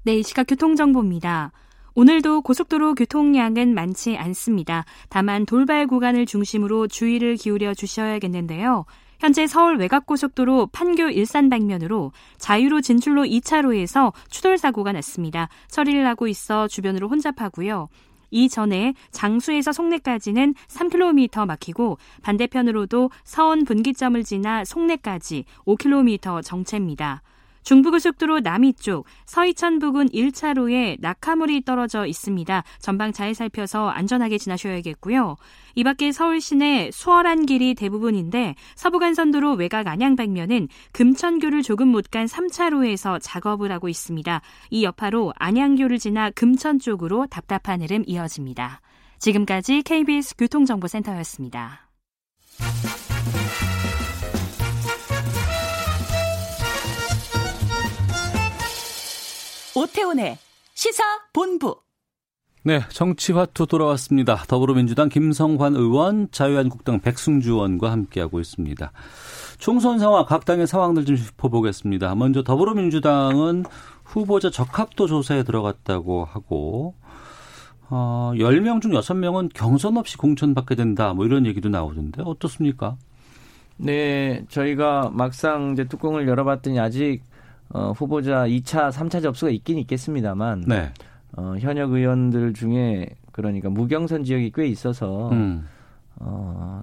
네, 이 시각 교통정보입니다. 오늘도 고속도로 교통량은 많지 않습니다. 다만 돌발 구간을 중심으로 주의를 기울여 주셔야겠는데요. 현재 서울 외곽고속도로 판교 일산 방면으로 자유로 진출로 2차로에서 추돌 사고가 났습니다. 처리를 하고 있어 주변으로 혼잡하고요. 이전에 장수에서 송내까지는 3km 막히고 반대편으로도 서원 분기점을 지나 송내까지 5km 정체입니다. 중부고속도로 남이 쪽 서이천 부근 1차로에 낙하물이 떨어져 있습니다. 전방 잘 살펴서 안전하게 지나셔야겠고요. 이 밖에 서울 시내 수월한 길이 대부분인데 서부간선도로 외곽 안양 방면은 금천교를 조금 못 간 3차로에서 작업을 하고 있습니다. 이 여파로 안양교를 지나 금천 쪽으로 답답한 흐름 이어집니다. 지금까지 KBS 교통정보센터였습니다. 오태훈의 시사 본부. 네, 정치화투 돌아왔습니다. 더불어민주당 김성환 의원, 자유한국당 백승주 의원과 함께하고 있습니다. 총선 상황, 각 당의 상황들 좀 짚어보겠습니다. 먼저 더불어민주당은 후보자 적합도 조사에 들어갔다고 하고, 어, 10명 중 6명은 경선 없이 공천받게 된다, 뭐 이런 얘기도 나오던데, 어떻습니까? 네, 저희가 막상 이제 뚜껑을 열어봤더니 아직 어, 후보자 2차, 3차 접수가 있긴 있겠습니다만, 네. 어, 현역 의원들 중에 그러니까 무경선 지역이 꽤 있어서 음. 어,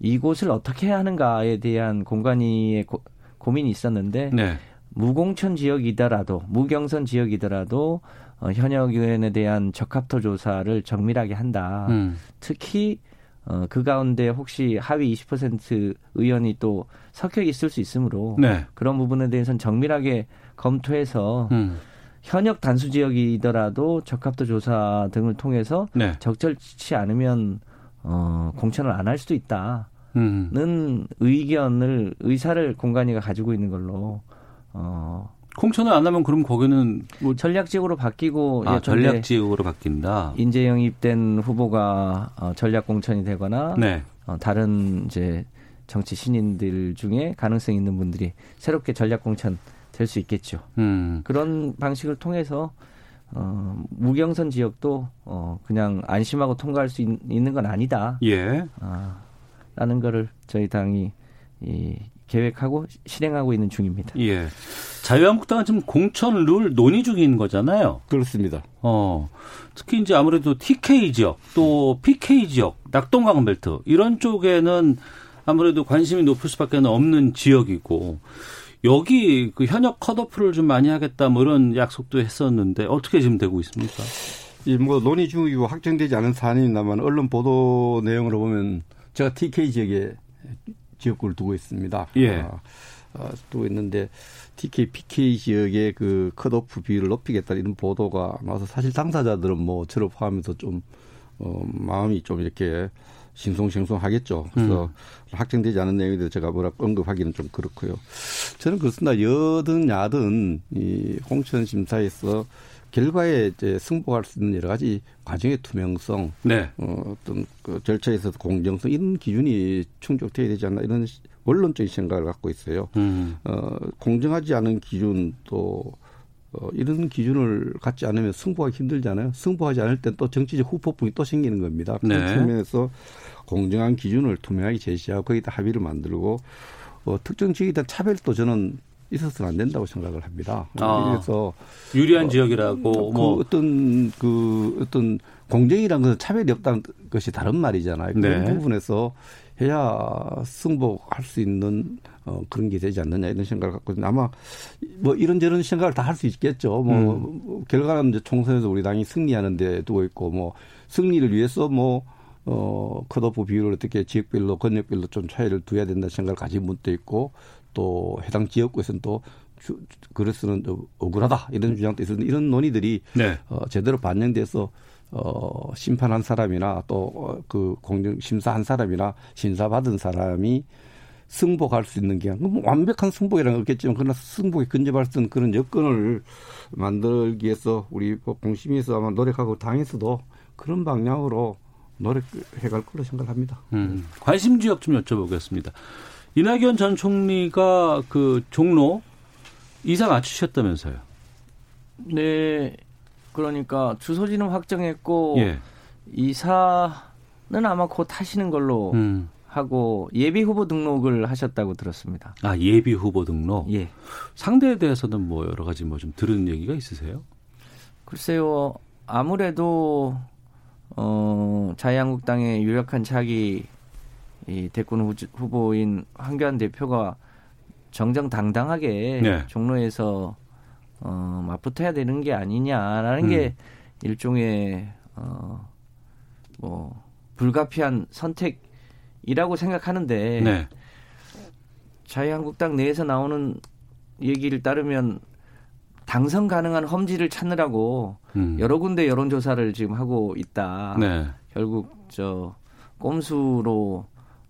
이곳을 어떻게 해야 하는가에 대한 공간위의 고, 고민이 있었는데 네. 무공천 지역이더라도 무경선 지역이더라도 어, 현역 의원에 대한 적합도 조사를 정밀하게 한다. 음. 특히 어, 그 가운데 혹시 하위 20% 의원이 또 섞여 있을 수 있으므로 네. 그런 부분에 대해서는 정밀하게 검토해서 음. 현역 단수 지역이더라도 적합도 조사 등을 통해서 네. 적절치 않으면 어, 공천을 안 할 수도 있다는 음. 의견을 의사를 공간위가 가지고 있는 걸로 어, 공천을 안 하면 그럼 거기는 뭐 전략 지역으로 바뀌고 아, 예컨대 전략 지역으로 바뀐다. 인재 영입된 후보가 어, 전략 공천이 되거나 네. 어, 다른 이제 정치 신인들 중에 가능성 있는 분들이 새롭게 전략 공천 될 수 있겠죠. 음. 그런 방식을 통해서 어, 무경선 지역도 어, 그냥 안심하고 통과할 수 있, 있는 건 아니다. 예. 아, 라는 거를 저희 당이 이, 계획하고 실행하고 있는 중입니다. 예. 자유한국당은 지금 공천 룰 논의 중인 거잖아요. 그렇습니다. 어. 특히 이제 아무래도 TK 지역 또 PK 지역, 낙동강 벨트 이런 쪽에는 아무래도 관심이 높을 수밖에 없는 지역이고 여기 그 현역 컷오프를 좀 많이 하겠다 뭐 이런 약속도 했었는데 어떻게 지금 되고 있습니까? 이뭐 논의 중이고 확정되지 않은 사안입니다만 언론 보도 내용으로 보면 제가 TK 지역에 지역구를 두고 있습니다. 예. 아, 아, 두고 있는데 TK, PK 지역의 그 컷오프 비율을 높이겠다 이런 보도가 나와서 사실 당사자들은 뭐 저를 포함해서 좀 어, 마음이 좀 이렇게 싱송싱송하겠죠. 그래서 음. 확정되지 않은 내용에 대해서 제가 뭐라 언급하기는 좀 그렇고요. 저는 그렇습니다. 여든 야든 이 공천 심사에서 결과에 이제 승복할 수 있는 여러 가지 과정의 투명성, 네. 어, 어떤 그 절차에서 공정성 이런 기준이 충족돼야 되지 않나 이런 시- 원론적인 생각을 갖고 있어요. 음. 어, 공정하지 않은 기준 또 어, 이런 기준을 갖지 않으면 승부하기 힘들잖아요. 승부하지 않을 땐 또 정치적 후폭풍이 또 생기는 겁니다. 네. 그런 측면에서 공정한 기준을 투명하게 제시하고 거기다 합의를 만들고 어, 특정 지역에 대한 차별도 저는 있어서는 안 된다고 생각을 합니다. 아. 그래서 유리한 지역이라고 그 뭐 어떤 그 어떤 공정이라는 것은 차별이 없다는 것이 다른 말이잖아요. 그런 네. 부분에서 해야 승복할 수 있는 어, 그런 게 되지 않느냐 이런 생각을 갖고 있는데 아마 뭐 이런저런 생각을 다 할 수 있겠죠. 뭐 결과는 이제 총선에서 우리 당이 승리하는 데 두고 있고 뭐 승리를 위해서 뭐 어, 컷오프 비율을 어떻게 지역별로, 권역별로 좀 차이를 두어야 된다는 생각을 가진 분도 있고 또 해당 지역구에서는 또 주, 그래서는 좀 억울하다 이런 주장도 있었는데 이런 논의들이 네. 어, 제대로 반영돼서 어, 심판한 사람이나 또 그 공정 심사한 사람이나 심사 받은 사람이 승복할 수 있는 기간. 뭐 완벽한 승복이라는 건 없겠지만 그러나 승복에 근접할 수 있는 그런 여건을 만들기 위해서 우리 공심위에서 아마 노력하고 당에서도 그런 방향으로 노력해갈 걸로 생각합니다. 음, 관심 지역 좀 여쭤보겠습니다. 이낙연 전 총리가 그 종로 이사 맞추셨다면서요? 네, 그러니까 주소지는 확정했고 예. 이사는 아마 곧 하시는 걸로 음. 하고 예비 후보 등록을 하셨다고 들었습니다. 아 예비 후보 등록. 예. 상대에 대해서는 뭐 여러 가지 뭐 좀 들은 얘기가 있으세요? 글쎄요, 아무래도 어 자유한국당의 유력한 차기 이 대권 후- 후보인 황교안 대표가 정정 당당하게 네. 종로에서 어 맞붙어야 되는 게 아니냐라는 게 일종의 어 뭐 불가피한 선택이라고 생각하는데 네. 자유한국당 내에서 나오는 얘기를 따르면 당선 가능한 험지를 찾느라고 음. 여러 군데 여론조사를 지금 하고 있다. 네. 결국 저 꼼수로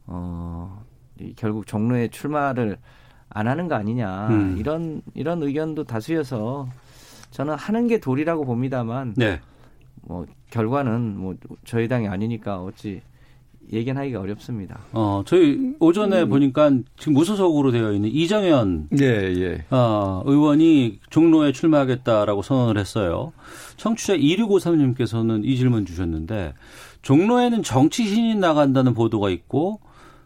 어이 결국 종로에 출마를 안 하는 거 아니냐 음. 이런 이런 의견도 다수여서 저는 하는 게 도리라고 봅니다만 네. 뭐 결과는 뭐 저희 당이 아니니까 어찌 예견하기가 어렵습니다. 어, 저희 오전에 보니까 지금 무소속으로 되어 있는 이정현 예, 예. 어, 의원이 종로에 출마하겠다라고 선언을 했어요. 청취자 2653님께서는 이 질문 주셨는데 종로에는 정치 신인 나간다는 보도가 있고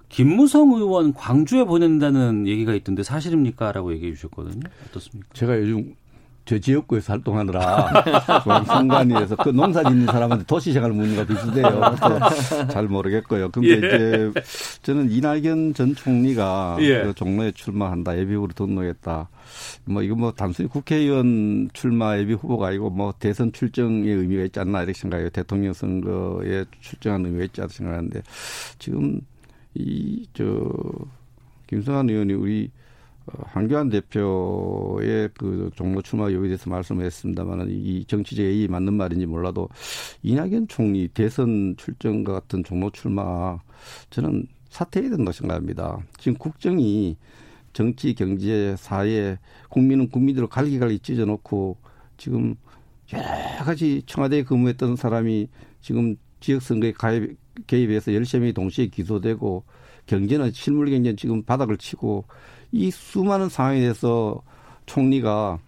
김무성 의원 광주에 보낸다는 얘기가 있던데 사실입니까? 라고 얘기해 주셨거든요. 어떻습니까? 제가 요즘 저 지역구에서 활동하느라 [laughs] 좀 상관이어서 그 농사 짓는 사람한테 도시 생활 묻는 거 비슷해요. [laughs] 잘 모르겠고요. 근데 예. 이제 저는 이낙연 전 총리가 예. 그 종로에 출마한다, 예비후보로 등록했다. 뭐 이거 뭐 단순히 국회의원 출마 예비 후보가 아니고 뭐 대선 출정의 의미가 있지 않나 이렇게 생각해요. 대통령 선거에 출정하는 의미가 있지 않나 생각하는데 지금 이 저 김성환 의원이 우리 어, 한교안 대표의 그 종로 출마 여부에 대해서 말씀했습니다만 이 정치적 예의 맞는 말인지 몰라도 이낙연 총리 대선 출전과 같은 종로 출마 저는 사퇴해야 된다고 생각합니다. 지금 국정이 정치, 경제, 사회, 국민은 국민들을 갈기갈기 찢어놓고 지금 여러 가지 청와대에 근무했던 사람이 지금 지역선거에 가입, 개입해서 명이 동시에 기소되고 경제는 실물 경제는 지금 바닥을 치고 이 수많은 상황에 대해서 총리가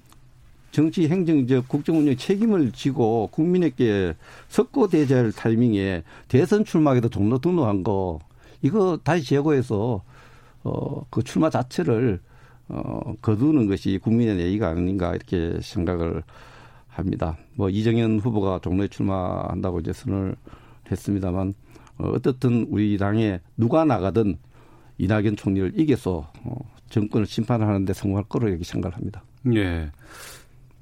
정치 행정적 국정 운영 책임을 지고 국민에게 석고 대제할 타이밍에 대선 출마하게도 종로 등록한 거 이거 다시 제거해서 어그 출마 자체를 어 거두는 것이 국민의 예의가 아닌가 이렇게 생각을 합니다. 뭐 이정현 후보가 종로에 출마한다고 이제 선을 했습니다만 어, 어떻든 우리 당에 누가 나가든 이낙연 총리를 이겨서 어, 정권을 심판하는데 성공할 거로 이렇게 생각을 합니다. 예.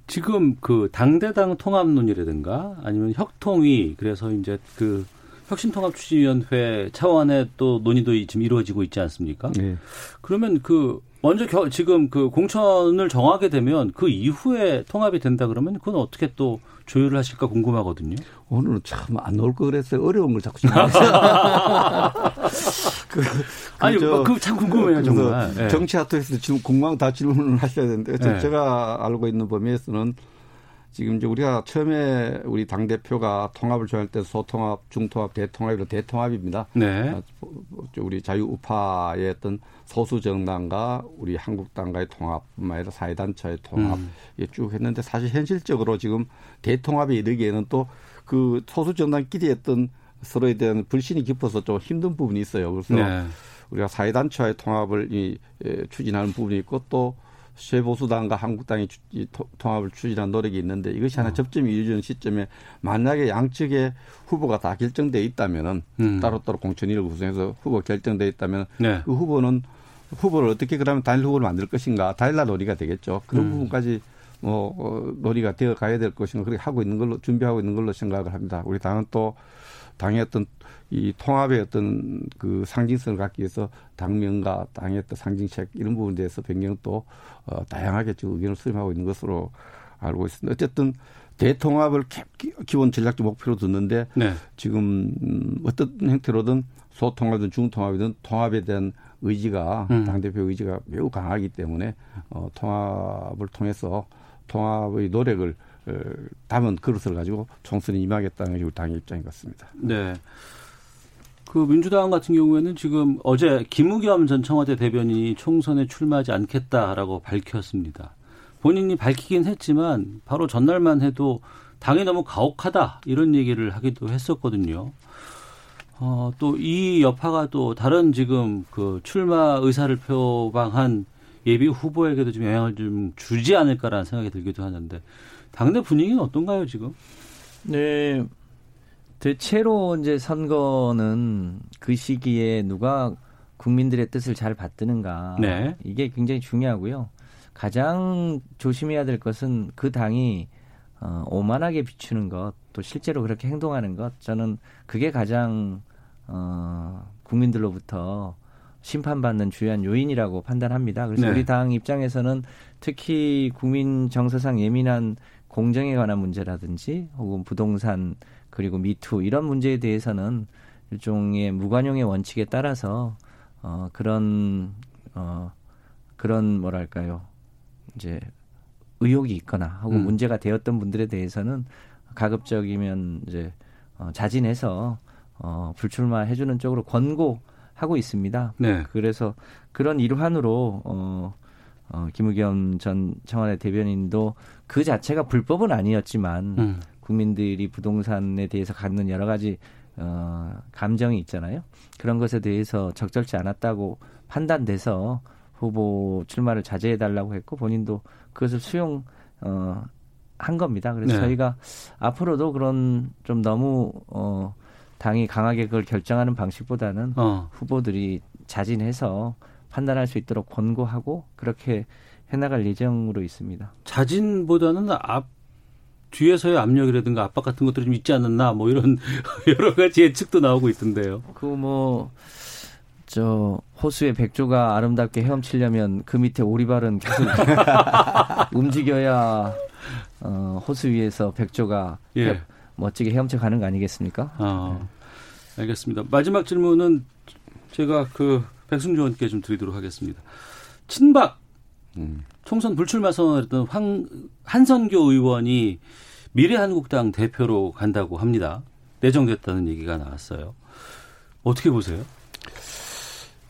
지금 그 당대당 통합론이라든가 아니면 혁통위 그래서 이제 그 혁신통합추진위원회 차원의 또 논의도 지금 이루어지고 있지 않습니까? 네. 그러면 그 먼저 겨, 지금 그 공천을 정하게 되면 그 이후에 통합이 된다 그러면 그건 어떻게 또 조율을 하실까 궁금하거든요. 오늘은 참안 나올 거 그랬어요. 어려운 걸 자꾸 생각했어요. [laughs] 그, 아니, 저- 그참 궁금해요, 그래서 정말. 예. 정치 하트에서 지금 궁금한 다 질문을 하셔야 되는데 저- 예. 제가 알고 있는 범위에서는 지금 이제 우리가 처음에 우리 당 대표가 통합을 정할 때 소통합, 중통합, 대통합으로 대통합입니다. 네. 아, 저 우리 자유우파의 어떤 소수 정당과 우리 한국당과의 통합뿐만 아니라 사회단체의 통합 음. 이게 쭉 했는데 사실 현실적으로 지금 대통합에 이르기에는 또 그 소수 정당끼리 했던 서로에 대한 불신이 깊어서 좀 힘든 부분이 있어요. 그래서 네. 우리가 사회단체와의 통합을 이, 에, 추진하는 부분이 있고 또 쇄보수당과 한국당이 통합을 추진하는 노력이 있는데 이것이 어. 하나 접점이 이루어지는 시점에 만약에 양측의 후보가 다 결정돼 있다면은 음. 따로따로 공천위를 구성해서 후보 결정돼 있다면 네. 그 후보는 후보를 어떻게 그러면 단일 후보를 만들 것인가 단일화 논의가 되겠죠. 그런 음. 부분까지 뭐 어, 논의가 되어 가야 될 것인가 그렇게 하고 있는 걸로 준비하고 있는 걸로 생각을 합니다. 우리 당은 또 당의 어떤 이 통합의 어떤 그 상징성을 갖기 위해서 당명과 당의 어떤 상징책 이런 부분에 대해서 변경 또 어, 다양하게 지금 의견을 수렴하고 있는 것으로 알고 있습니다. 어쨌든 대통합을 기- 기본 전략적 목표로 듣는데 네. 지금 음, 어떤 형태로든 소통합이든 중통합이든 통합에 대한 의지가 음. 당대표 의지가 매우 강하기 때문에 어, 통합을 통해서 통합의 노력을 어, 담은 그릇을 가지고 총선에 임하겠다는 것이 우리 당의 입장인 것 같습니다. 네. 그 민주당 같은 경우에는 지금 어제 김우겸 전 청와대 대변인이 총선에 출마하지 않겠다라고 밝혔습니다. 본인이 밝히긴 했지만 바로 전날만 해도 당이 너무 가혹하다 이런 얘기를 하기도 했었거든요. 어, 또 이 여파가 또 다른 지금 그 출마 의사를 표방한 예비 후보에게도 좀 영향을 좀 주지 않을까라는 생각이 들기도 하는데 당내 분위기는 어떤가요 지금? 네. 대체로 이제 선거는 그 시기에 누가 국민들의 뜻을 잘 받드는가. 네. 이게 굉장히 중요하고요. 가장 조심해야 될 것은 그 당이 어, 오만하게 비추는 것, 또 실제로 그렇게 행동하는 것, 저는 그게 가장 어, 국민들로부터 심판받는 주요한 요인이라고 판단합니다. 그래서 네. 우리 당 입장에서는 특히 국민 정서상 예민한 공정에 관한 문제라든지 혹은 부동산 그리고 미투 이런 문제에 대해서는 일종의 무관용의 원칙에 따라서 어 그런 어 그런 뭐랄까요 이제 의혹이 있거나 혹은 음. 문제가 되었던 분들에 대해서는 가급적이면 이제 어, 자진해서 어, 불출마해 주는 쪽으로 권고하고 있습니다. 네. 그래서 그런 일환으로 어, 어, 김의겸 전 청와대 대변인도 그 자체가 불법은 아니었지만 음. 국민들이 부동산에 대해서 갖는 여러 가지 어, 감정이 있잖아요. 그런 것에 대해서 적절치 않았다고 판단돼서 후보 출마를 자제해 달라고 했고 본인도 그것을 수용 어, 한 겁니다. 그래서 네. 저희가 앞으로도 그런 좀 너무 어, 당이 강하게 그걸 결정하는 방식보다는 어. 후보들이 자진해서 판단할 수 있도록 권고하고 그렇게 해나갈 예정으로 있습니다. 자진보다는 앞 뒤에서의 압력이라든가 압박 같은 것들이 좀 있지 않았나 뭐 이런 [laughs] 여러 가지 예측도 나오고 있던데요. 그뭐 저 호수의 백조가 아름답게 헤엄치려면 그 밑에 오리발은 계속 [laughs] 움직여야 어, 호수 위에서 백조가 예. 헤- 멋지게 헤엄쳐 가는 거 아니겠습니까? 아, 알겠습니다. 마지막 질문은 제가 그 백승주 의원께 좀 드리도록 하겠습니다. 친박 음. 총선 불출마 선언했던 황, 한선교 의원이 미래한국당 대표로 간다고 합니다. 내정됐다는 얘기가 나왔어요. 어떻게 보세요?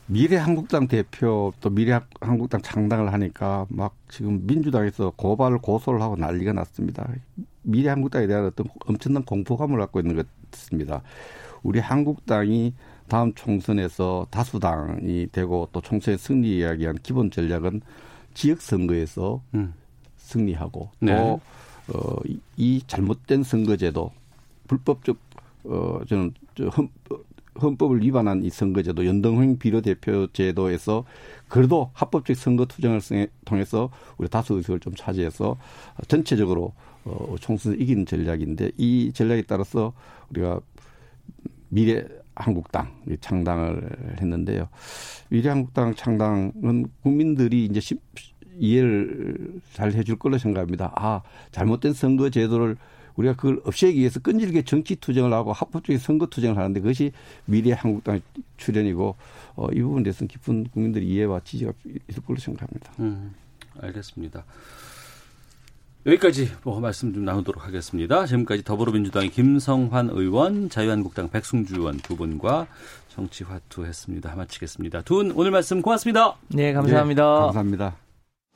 미래한국당 대표 또 미래한국당 창당을 하니까 막 지금 민주당에서 고발을 고소를 하고 난리가 났습니다. 미래한국당에 대한 어떤 엄청난 공포감을 갖고 있는 것 같습니다. 우리 한국당이 다음 총선에서 다수당이 되고 또 총선에 승리 이야기한 기본 전략은 지역 선거에서 음. 승리하고 네. 또 어, 이- 이 잘못된 선거제도 불법적 어 저는 저 헌, 헌법을 위반한 이 선거제도 연동형 비례대표 제도에서 그래도 합법적 선거 투쟁을 통해- 통해서 우리 다수 의석을 좀 차지해서 전체적으로 어 총선을 이기는 전략인데 이 전략에 따라서 우리가 미래 한국당 창당을 했는데요. 미래 한국당 창당은 국민들이 이제 십- 이해를 잘 해줄 걸로 생각합니다. 아, 잘못된 선거 제도를 우리가 그걸 없애기 위해서 끈질기게 정치 투쟁을 하고 합법적인 선거 투쟁을 하는데 그것이 미래 한국당 출연이고 어, 이 부분에 대해서는 깊은 국민들의 이해와 지지가 있을 걸로 생각합니다. 음, 알겠습니다. 여기까지 뭐 말씀 좀 나누도록 하겠습니다. 지금까지 더불어민주당의 김성환 의원, 자유한국당 백승주 의원 두 분과 정치화투했습니다. 마치겠습니다. 두 분 오늘 말씀 고맙습니다. 네, 감사합니다. 예, 감사합니다.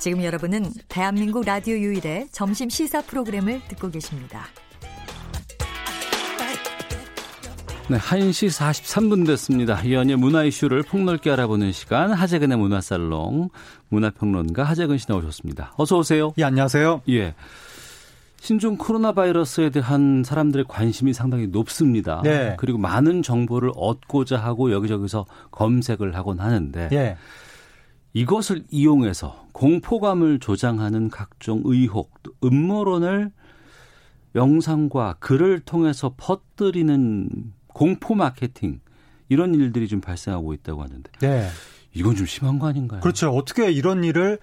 지금 여러분은 대한민국 라디오 유일의 점심 시사 프로그램을 듣고 계십니다. 네, 1시 43분 됐습니다. 이 연예 문화 이슈를 폭넓게 알아보는 시간 하재근의 문화살롱 문화평론가 하재근 씨 나오셨습니다. 어서 오세요. 예, 안녕하세요. 예. 신종 코로나 바이러스에 대한 사람들의 관심이 상당히 높습니다. 네. 그리고 많은 정보를 얻고자 하고 여기저기서 검색을 하곤 하는데 예. 이것을 이용해서 공포감을 조장하는 각종 의혹, 또 음모론을 영상과 글을 통해서 퍼뜨리는 공포 마케팅 이런 일들이 좀 발생하고 있다고 하는데 네. 이건 좀 심한 거 아닌가요? 그렇죠. 어떻게 이런 일을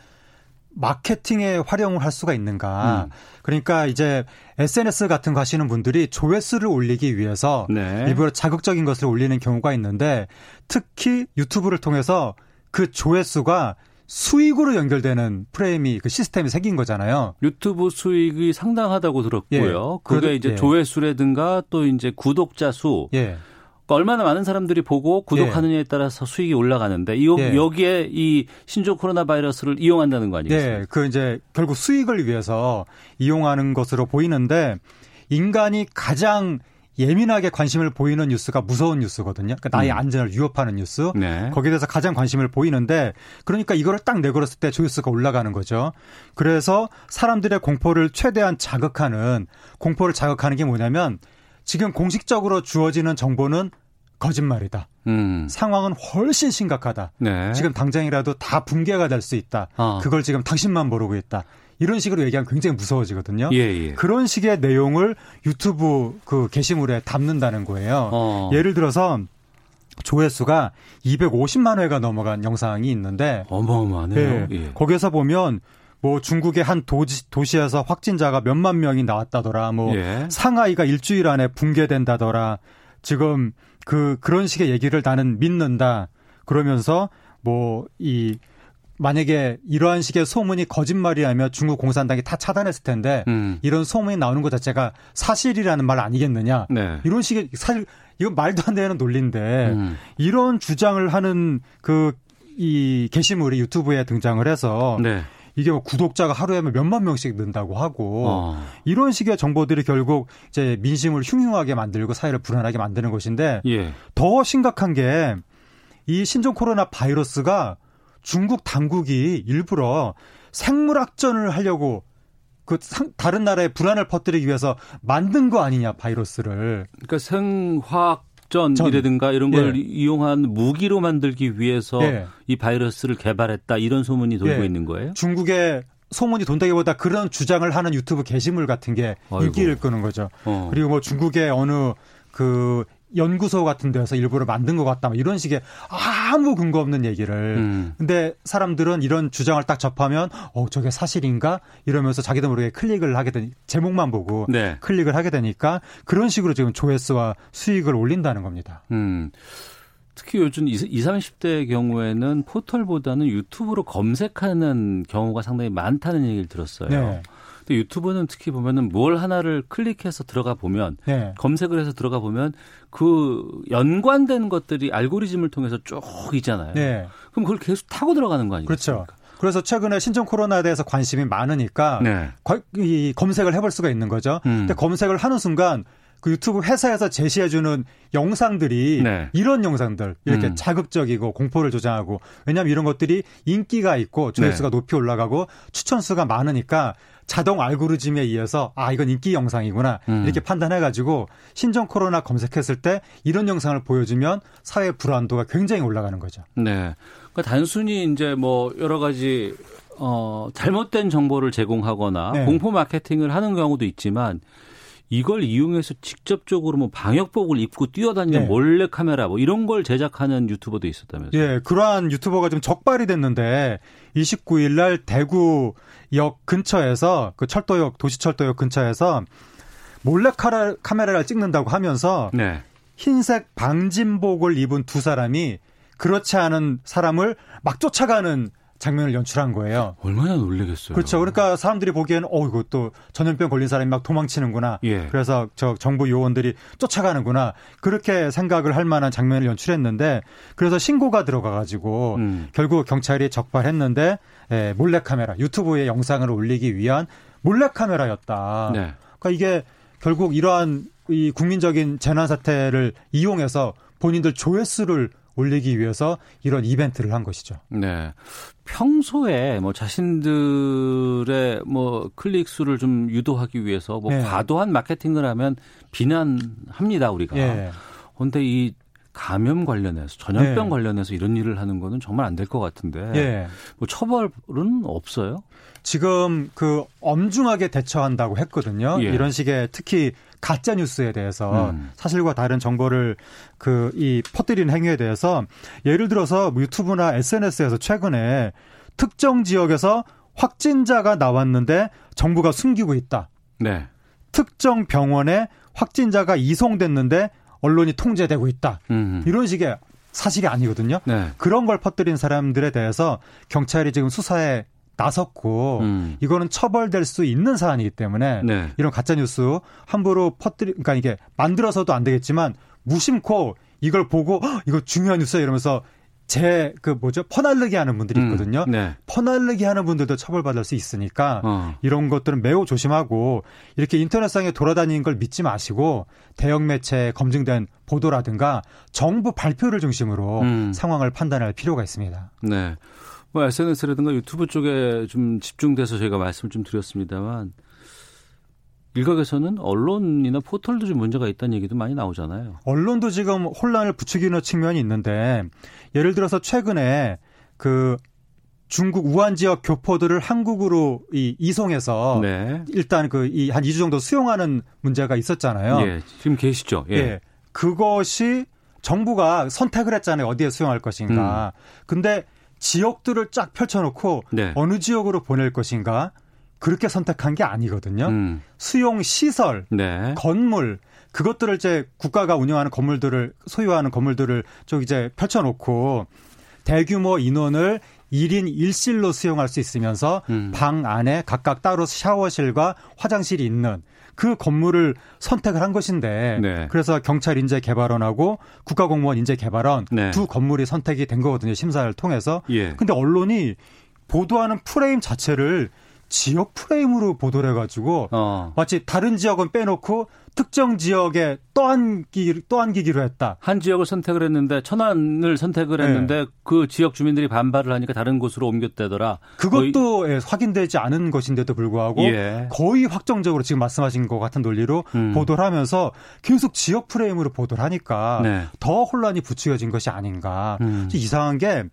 마케팅에 활용을 할 수가 있는가. 음. 그러니까 이제 SNS 같은 거 하시는 분들이 조회수를 올리기 위해서 네. 일부러 자극적인 것을 올리는 경우가 있는데 특히 유튜브를 통해서 그 조회수가 수익으로 연결되는 프레임이 그 시스템이 생긴 거잖아요. 유튜브 수익이 상당하다고 들었고요. 예. 그게 이제 예. 조회수라든가 또 이제 구독자 수 예. 그러니까 얼마나 많은 사람들이 보고 구독하느냐에 따라서 수익이 올라가는데 이 예. 여기에 이 신종 코로나 바이러스를 이용한다는 거 아니겠습니까? 네, 그 이제 결국 수익을 위해서 이용하는 것으로 보이는데 인간이 가장 예민하게 관심을 보이는 뉴스가 무서운 뉴스거든요. 그러니까 나의 음. 안전을 위협하는 뉴스. 네. 거기에 대해서 가장 관심을 보이는데 그러니까 이거를 딱 내걸었을 때 조회수가 올라가는 거죠. 그래서 사람들의 공포를 최대한 자극하는 공포를 자극하는 게 뭐냐면 지금 공식적으로 주어지는 정보는 거짓말이다. 음. 상황은 훨씬 심각하다. 네. 지금 당장이라도 다 붕괴가 될 수 있다. 아. 그걸 지금 당신만 모르고 있다. 이런 식으로 얘기하면 굉장히 무서워지거든요. 예, 예. 그런 식의 내용을 유튜브 그 게시물에 담는다는 거예요. 어. 예를 들어서 조회수가 250만 회가 넘어간 영상이 있는데 어마어마하네요. 예. 예. 거기에서 보면 뭐 중국의 한 도시, 도시에서 확진자가 몇만 명이 나왔다더라. 뭐 예. 상하이가 일주일 안에 붕괴된다더라. 지금 그 그런 식의 얘기를 나는 믿는다. 그러면서 뭐이 만약에 이러한 식의 소문이 거짓말이라면 중국 공산당이 다 차단했을 텐데 음. 이런 소문이 나오는 것 자체가 사실이라는 말 아니겠느냐. 네. 이런 식의 사실 이건 말도 안 되는 논리인데 음. 이런 주장을 하는 그 이 게시물이 유튜브에 등장을 해서 네. 이게 뭐 구독자가 하루에 몇만 명씩 는다고 하고 어. 이런 식의 정보들이 결국 이제 민심을 흉흉하게 만들고 사회를 불안하게 만드는 것인데 예. 더 심각한 게 이 신종 코로나 바이러스가 중국 당국이 일부러 생물학전을 하려고 그 상- 다른 나라에 불안을 퍼뜨리기 위해서 만든 거 아니냐 바이러스를 그러니까 생화학 전이라든가 이런 걸 예. 이용한 무기로 만들기 위해서 예. 이 바이러스를 개발했다 이런 소문이 돌고 예. 있는 거예요? 중국의 소문이 돈다기보다 그런 주장을 하는 유튜브 게시물 같은 게 아이고. 인기를 끄는 거죠. 어. 그리고 뭐 중국의 어느 그 연구소 같은 데서 일부러 만든 것 같다. 뭐 이런 식의 아무 근거 없는 얘기를. 음. 근데 사람들은 이런 주장을 딱 접하면 어 저게 사실인가 이러면서 자기도 모르게 클릭을 하게 되니 제목만 보고 네. 클릭을 하게 되니까 그런 식으로 지금 조회수와 수익을 올린다는 겁니다. 음. 특히 요즘 20, 30대의 경우에는 포털보다는 유튜브로 검색하는 경우가 상당히 많다는 얘기를 들었어요. 네. 근데 유튜브는 특히 보면은 뭘 하나를 클릭해서 들어가 보면 네. 검색을 해서 들어가 보면 그 연관된 것들이 알고리즘을 통해서 쭉 있잖아요. 네. 그럼 그걸 계속 타고 들어가는 거 아니겠습니까? 그렇죠. 그래서 최근에 신종 코로나에 대해서 관심이 많으니까 네. 과- 이 검색을 해볼 수가 있는 거죠. 음. 근데 검색을 하는 순간 그 유튜브 회사에서 제시해주는 영상들이 네. 이런 영상들 이렇게 음. 자극적이고 공포를 조장하고 왜냐하면 이런 것들이 인기가 있고 조회수가 높이 올라가고 추천수가 많으니까 자동 알고리즘에 의해서 아 이건 인기 영상이구나 음. 이렇게 판단해가지고 신종 코로나 검색했을 때 이런 영상을 보여주면 사회 불안도가 굉장히 올라가는 거죠. 네. 그러니까 단순히 이제 뭐 여러 가지 어 잘못된 정보를 제공하거나 네. 공포 마케팅을 하는 경우도 있지만 이걸 이용해서 직접적으로 뭐 방역복을 입고 뛰어다니는 네. 몰래 카메라 뭐 이런 걸 제작하는 유튜버도 있었다면서요. 예, 그러한 유튜버가 좀 적발이 됐는데 29일 날 대구역 근처에서 그 철도역 도시철도역 근처에서 몰래 카메라를 찍는다고 하면서 네. 흰색 방진복을 입은 두 사람이 그렇지 않은 사람을 막 쫓아가는 장면을 연출한 거예요. 얼마나 놀라겠어요. 그렇죠. 그러니까 사람들이 보기에는 어 이거 또 전염병 걸린 사람이 막 도망치는구나. 예. 그래서 저 정부 요원들이 쫓아가는구나. 그렇게 생각을 할 만한 장면을 연출했는데 그래서 신고가 들어가 가지고 음. 결국 경찰이 적발했는데 예, 몰래 카메라 유튜브에 영상을 올리기 위한 몰래 카메라였다. 네. 그러니까 이게 결국 이러한 이 국민적인 재난 사태를 이용해서 본인들 조회수를 올리기 위해서 이런 이벤트를 한 것이죠. 네. 평소에 뭐 자신들의 뭐 클릭 수를 좀 유도하기 위해서 뭐 네. 과도한 마케팅을 하면 비난합니다, 우리가. 예. 그런데 이 감염 관련해서 전염병 네. 관련해서 이런 일을 하는 거는 정말 안 될 것 같은데. 예. 뭐 처벌은 없어요? 지금 그 엄중하게 대처한다고 했거든요. 예. 이런 식의 특히 가짜 뉴스에 대해서 음. 사실과 다른 정보를 그 이 퍼뜨리는 행위에 대해서 예를 들어서 뭐 유튜브나 SNS에서 최근에 특정 지역에서 확진자가 나왔는데 정부가 숨기고 있다. 네. 특정 병원에 확진자가 이송됐는데 언론이 통제되고 있다. 음. 이런 식의 사실이 아니거든요. 네. 그런 걸 퍼뜨린 사람들에 대해서 경찰이 지금 수사에 나섰고 음. 이거는 처벌될 수 있는 사안이기 때문에 네. 이런 가짜 뉴스 함부로 퍼뜨리 그러니까 이게 만들어서도 안 되겠지만 무심코 이걸 보고 "헉, 이거 중요한 뉴스야 이러면서 제 그 뭐죠 퍼날르기 하는 분들이 음. 있거든요. 네. 퍼날르기 하는 분들도 처벌받을 수 있으니까 어. 이런 것들은 매우 조심하고 이렇게 인터넷상에 돌아다니는 걸 믿지 마시고 대형 매체에 검증된 보도라든가 정부 발표를 중심으로 음. 상황을 판단할 필요가 있습니다. 네. 뭐 SNS라든가 유튜브 쪽에 좀 집중돼서 저희가 말씀을 좀 드렸습니다만 일각에서는 언론이나 포털도 좀 문제가 있다는 얘기도 많이 나오잖아요. 언론도 지금 혼란을 부추기는 측면이 있는데 예를 들어서 최근에 그 중국 우한 지역 교포들을 한국으로 이 이송해서 네. 일단 그 이 한 2주 정도 수용하는 문제가 있었잖아요. 예. 지금 계시죠? 예. 예. 그것이 정부가 선택을 했잖아요. 어디에 수용할 것인가. 근데 지역들을 쫙 펼쳐놓고 네. 어느 지역으로 보낼 것인가 그렇게 선택한 게 아니거든요. 음. 수용 시설, 네. 건물 그것들을 이제 국가가 운영하는 건물들을 소유하는 건물들을 좀 이제 펼쳐놓고 대규모 인원을 1인 1실로 수용할 수 있으면서 음. 방 안에 각각 따로 샤워실과 화장실이 있는 그 건물을 선택을 한 것인데 네. 그래서 경찰 인재 개발원하고 국가공무원 인재 개발원 네. 두 건물이 선택이 된 거거든요 심사를 통해서 예. 근데 언론이 보도하는 프레임 자체를 지역 프레임으로 보도를 해가지고 어. 마치 다른 지역은 빼놓고 특정 지역에 떠안기 떠안기기로 했다. 한 지역을 선택을 했는데 천안을 선택을 네. 했는데 그 지역 주민들이 반발을 하니까 다른 곳으로 옮겼다더라. 그것도 예, 확인되지 않은 것인데도 불구하고 예. 거의 확정적으로 지금 말씀하신 것 같은 논리로 음. 보도를 하면서 계속 지역 프레임으로 보도를 하니까 네. 더 혼란이 부추겨진 것이 아닌가. 음. 이상한 게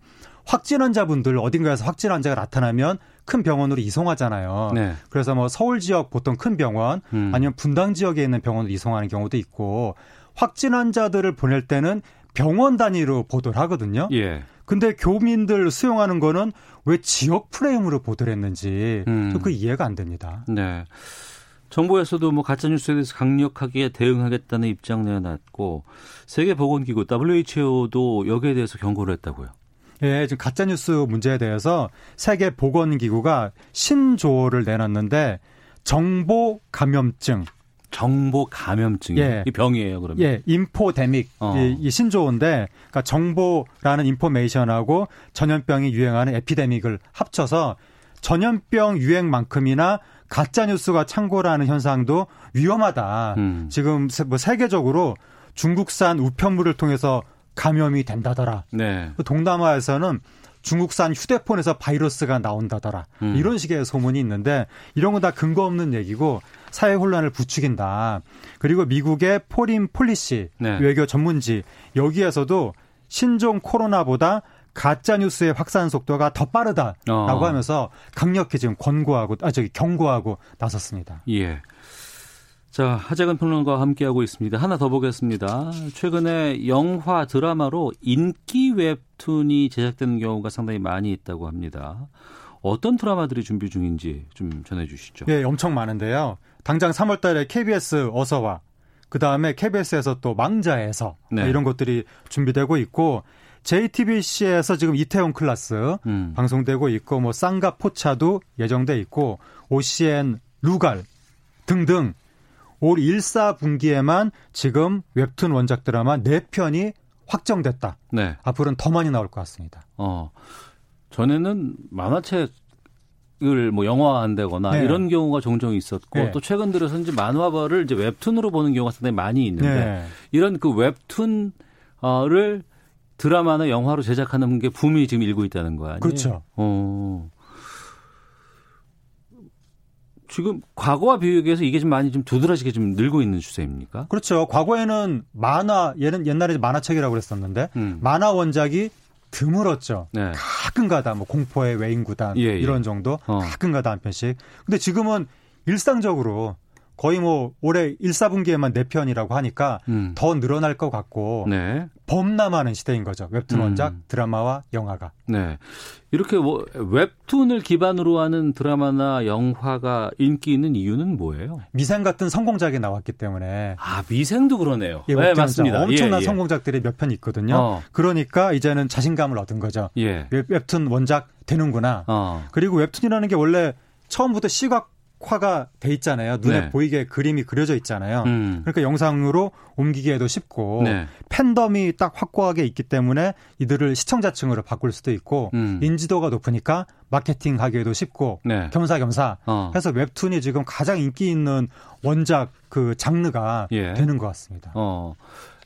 확진 환자분들 어딘가에서 확진 환자가 나타나면 큰 병원으로 이송하잖아요. 네. 그래서 뭐 서울 지역 보통 큰 병원 음. 아니면 분당 지역에 있는 병원으로 이송하는 경우도 있고 확진 환자들을 보낼 때는 병원 단위로 보도를 하거든요. 예. 근데 교민들 수용하는 거는 왜 지역 프레임으로 보도를 했는지 음. 그 이해가 안 됩니다. 네. 정부에서도 뭐 가짜 뉴스에 대해서 강력하게 대응하겠다는 입장 내놨고 세계 보건기구 WHO도 여기에 대해서 경고를 했다고요. 예, 지금 가짜 뉴스 문제에 대해서 세계 보건 기구가 신조어를 내놨는데 정보 감염증 정보 감염증이 예. 이 병이에요, 그러면. 예, 인포데믹 어. 이, 이 신조어인데 그러니까 정보라는 인포메이션하고 전염병이 유행하는 epidemic을 합쳐서 전염병 유행만큼이나 가짜 뉴스가 창궐하는 현상도 위험하다. 음. 지금 세- 뭐 세계적으로 중국산 우편물을 통해서 감염이 된다더라. 네. 또 동남아에서는 중국산 휴대폰에서 바이러스가 나온다더라. 음. 이런 식의 소문이 있는데 이런 건 다 근거 없는 얘기고 사회 혼란을 부추긴다. 그리고 미국의 Foreign Policy 네. 외교 전문지 여기에서도 신종 코로나보다 가짜 뉴스의 확산 속도가 더 빠르다라고 어. 하면서 강력히 지금 권고하고 아 저기 경고하고 나섰습니다. 예. 자, 하재근 평론가와 함께하고 있습니다. 하나 더 보겠습니다. 최근에 영화, 드라마로 인기 웹툰이 제작되는 경우가 상당히 많이 있다고 합니다. 어떤 드라마들이 준비 중인지 좀 전해주시죠. 예, 엄청 많은데요. 당장 3월 달에 KBS 어서와 그 다음에 KBS에서 또 망자에서 네. 이런 것들이 준비되고 있고 JTBC에서 지금 이태원 클라스 음. 방송되고 있고 뭐 쌍가 포차도 예정돼 있고 OCN 루갈 등등 올 1사분기에만 지금 웹툰 원작 드라마 4편이 확정됐다. 네. 앞으로는 더 많이 나올 것 같습니다. 어. 전에는 만화책 을 뭐 영화한다거나 네. 이런 경우가 종종 있었고 네. 또 최근 들어서 이제 만화를 이제 웹툰으로 보는 경우가 상당히 많이 있는데 네. 이런 그 웹툰을 드라마나 영화로 제작하는 게 붐이 지금 일고 있다는 거 아니에요? 그렇죠. 어. 지금 과거와 비교해서 이게 좀 많이 좀 두드러지게 좀 늘고 있는 추세입니까? 그렇죠. 과거에는 만화, 얘는 옛날에 만화책이라고 그랬었는데, 음. 만화 원작이 드물었죠. 네. 가끔가다 뭐 공포의 외인구단 예, 예. 이런 정도 어. 가끔가다 한 편씩. 근데 지금은 일상적으로 거의 뭐 올해 1, 4분기에만 4편이라고 하니까 음. 더 늘어날 것 같고 네. 범람하는 시대인 거죠. 웹툰 음. 원작, 드라마와 영화가. 네. 이렇게 뭐 웹툰을 기반으로 하는 드라마나 영화가 인기 있는 이유는 뭐예요? 미생 같은 성공작이 나왔기 때문에 아, 미생도 그러네요. 예, 네, 맞습니다. 엄청난 예, 예. 성공작들이 몇 편 있거든요. 어. 그러니까 이제는 자신감을 얻은 거죠. 예. 웹, 웹툰 원작 되는구나. 어. 그리고 웹툰이라는 게 원래 처음부터 시각 화가 돼 있잖아요. 눈에 네. 보이게 그림이 그려져 있잖아요. 음. 그러니까 영상으로 옮기기에도 쉽고 네. 팬덤이 딱 확고하게 있기 때문에 이들을 시청자층으로 바꿀 수도 있고 음. 인지도가 높으니까 마케팅 하기에도 쉽고 네. 겸사겸사 어. 해서 웹툰이 지금 가장 인기 있는 원작 그 장르가 예. 되는 것 같습니다. 어.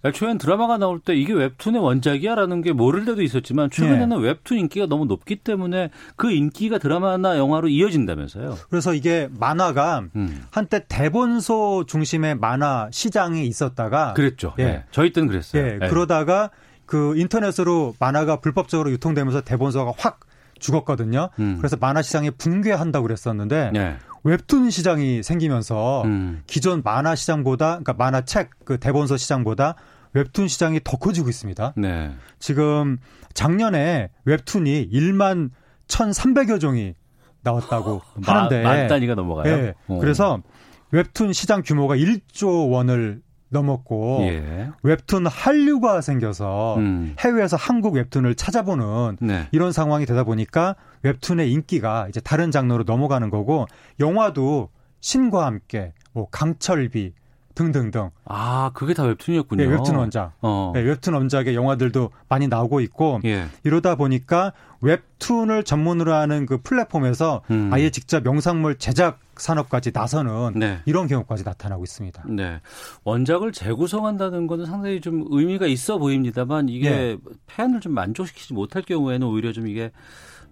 애초엔 드라마가 나올 때 이게 웹툰의 원작이야라는 게 모를 때도 있었지만 최근에는 네. 웹툰 인기가 너무 높기 때문에 그 인기가 드라마나 영화로 이어진다면서요. 그래서 이게 만화가 음. 한때 대본소 중심의 만화 시장이 있었다가 그랬죠. 예. 예. 저희 때는 그랬어요. 예, 예. 그러다가 그 인터넷으로 만화가 불법적으로 유통되면서 대본서가 확 죽었거든요. 음. 그래서 만화 시장이 붕괴한다고 그랬었는데 예. 웹툰 시장이 생기면서 음. 기존 만화 시장보다 그러니까 만화책 그 대본서 시장보다 웹툰 시장이 더 커지고 있습니다. 네. 지금 작년에 웹툰이 1만 1,300여 종이 나왔다고 하는데 만 단위가 넘어가요. 네. 어. 그래서 웹툰 시장 규모가 1조 원을 넘었고 예. 웹툰 한류가 생겨서 음. 해외에서 한국 웹툰을 찾아보는 네. 이런 상황이 되다 보니까 웹툰의 인기가 이제 다른 장르로 넘어가는 거고 영화도 신과 함께 뭐 강철비 등등등 아, 그게 다 웹툰이었군요. 네, 웹툰 원작 어. 네, 웹툰 원작의 영화들도 많이 나오고 있고 예. 이러다 보니까 웹툰을 전문으로 하는 그 플랫폼에서 음. 아예 직접 영상물 제작 산업까지 나서는 네. 이런 경우까지 나타나고 있습니다. 네. 원작을 재구성한다는 거는 상당히 좀 의미가 있어 보입니다만 이게 네. 팬을 좀 만족시키지 못할 경우에는 오히려 좀 이게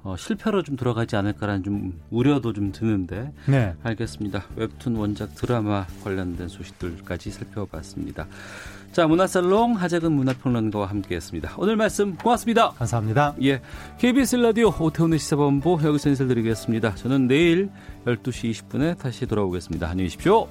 어, 실패로 좀 들어가지 않을까라는 좀 우려도 좀 드는데 네. 알겠습니다. 웹툰 원작 드라마 관련된 소식들까지 살펴봤습니다. 자, 문화살롱 하재근 문화평론가와 함께했습니다. 오늘 말씀 고맙습니다. 감사합니다. 예, KBS 라디오 오태훈의 시사본부 여기서 인사드리겠습니다. 저는 내일 12시 20분에 다시 돌아오겠습니다. 안녕히 계십시오.